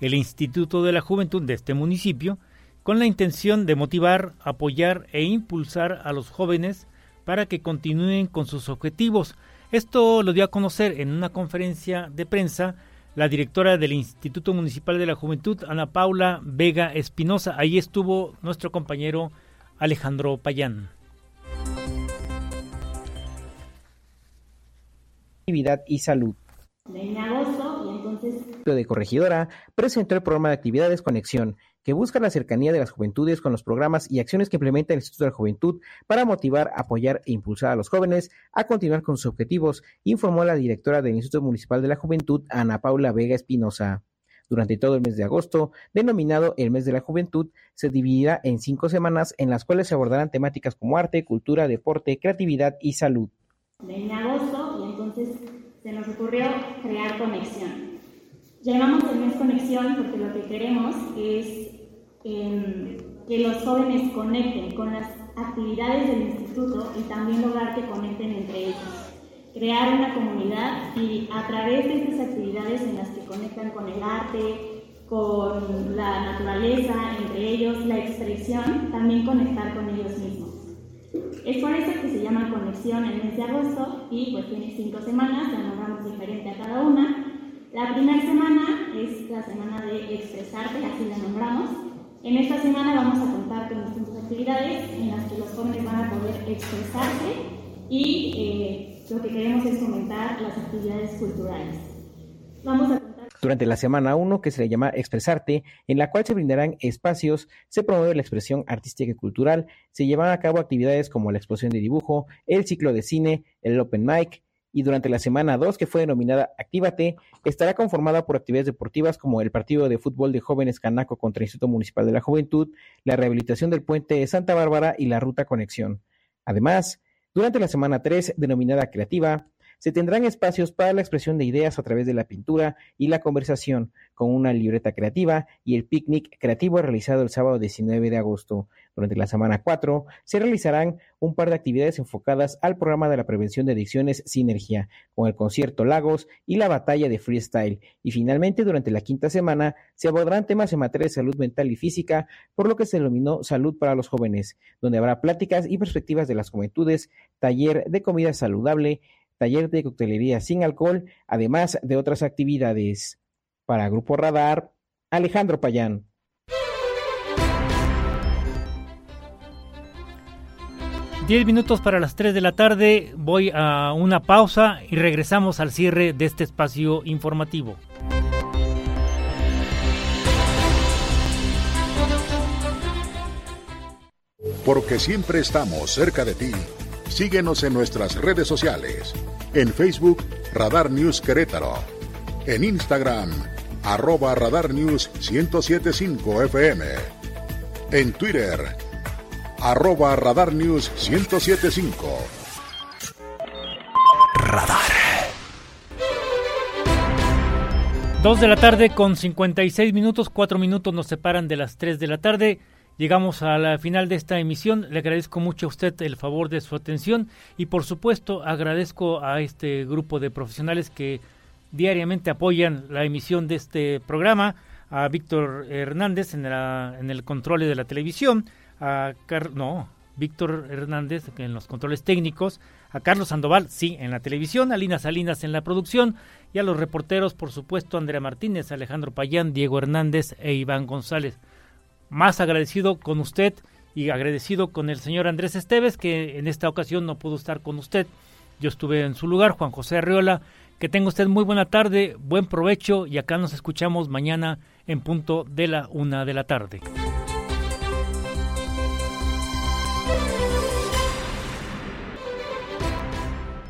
el Instituto de la Juventud de este municipio, con la intención de motivar, apoyar e impulsar a los jóvenes para que continúen con sus objetivos. Esto lo dio a conocer en una conferencia de prensa la directora del Instituto Municipal de la Juventud, Ana Paula Vega Espinosa. Ahí estuvo nuestro compañero Alejandro Payán. Actividad y salud. En agosto. De Corregidora presentó el programa de actividades Conexión, que busca la cercanía de las juventudes con los programas y acciones que implementa el Instituto de la Juventud para motivar, apoyar e impulsar a los jóvenes a continuar con sus objetivos, informó la directora del Instituto Municipal de la Juventud, Ana Paula Vega Espinosa. Durante todo el mes de agosto, denominado el mes de la juventud, se dividirá en cinco semanas en las cuales se abordarán temáticas como arte, cultura, deporte, creatividad y salud. En agosto, y entonces se nos ocurrió crear conexión. Llamamos el mes conexión porque lo que queremos es que los jóvenes conecten con las actividades del instituto y también lograr que conecten entre ellos. Crear una comunidad y a través de estas actividades en las que conectan con el arte, con la naturaleza, entre ellos la expresión, también conectar con ellos mismos. Es por eso que se llama Conexión el mes de agosto y pues tiene cinco semanas, la nombramos diferente a cada una. La primera semana es la semana de expresarte, así la nombramos, en esta semana vamos a contar con distintas actividades en las que los jóvenes van a poder expresarse y eh, lo que queremos es fomentar las actividades culturales. Vamos a durante la semana 1, que se le llama Expresarte, en la cual se brindarán espacios, se promueve la expresión artística y cultural, se llevan a cabo actividades como la exposición de dibujo, el ciclo de cine, el open mic, y durante la semana 2, que fue denominada Actívate, estará conformada por actividades deportivas como el partido de fútbol de jóvenes Canaco contra el Instituto Municipal de la Juventud, la rehabilitación del puente de Santa Bárbara y la ruta Conexión. Además, durante la semana 3, denominada Creativa, se tendrán espacios para la expresión de ideas a través de la pintura y la conversación, con una libreta creativa y el picnic creativo realizado el sábado 19 de agosto. Durante la semana 4 se realizarán un par de actividades enfocadas al programa de la prevención de adicciones Sinergia, con el concierto Lagos y la batalla de freestyle. Y finalmente, durante la quinta semana, se abordarán temas en materia de salud mental y física, por lo que se denominó Salud para los Jóvenes, donde habrá pláticas y perspectivas de las juventudes, taller de comida saludable, taller de coctelería sin alcohol, además de otras actividades. Para Grupo Radar, Alejandro Payán. Diez minutos para las tres de la tarde, voy a una pausa y regresamos al cierre de este espacio informativo. Porque siempre estamos cerca de ti Síguenos en nuestras redes sociales. En Facebook, Radar News Querétaro. En Instagram, arroba Radar News 1075 FM. En Twitter, arroba Radar News 1075. Radar. Dos de la tarde con 56 minutos, cuatro minutos nos separan de las 3 de la tarde. Llegamos a la final de esta emisión. Le agradezco mucho a usted el favor de su atención y por supuesto agradezco a este grupo de profesionales que diariamente apoyan la emisión de este programa, a Víctor Hernández en, en el control de la televisión, a no, Víctor Hernández en los controles técnicos, a Carlos Sandoval, sí, en la televisión, a Lina Salinas en la producción y a los reporteros, por supuesto, Andrea Martínez, Alejandro Payán, Diego Hernández e Iván González más agradecido con usted y agradecido con el señor Andrés Esteves, que en esta ocasión no pudo estar con usted. Yo estuve en su lugar, Juan José Arriola. Que tenga usted muy buena tarde, buen provecho y acá nos escuchamos mañana en punto de la una de la tarde.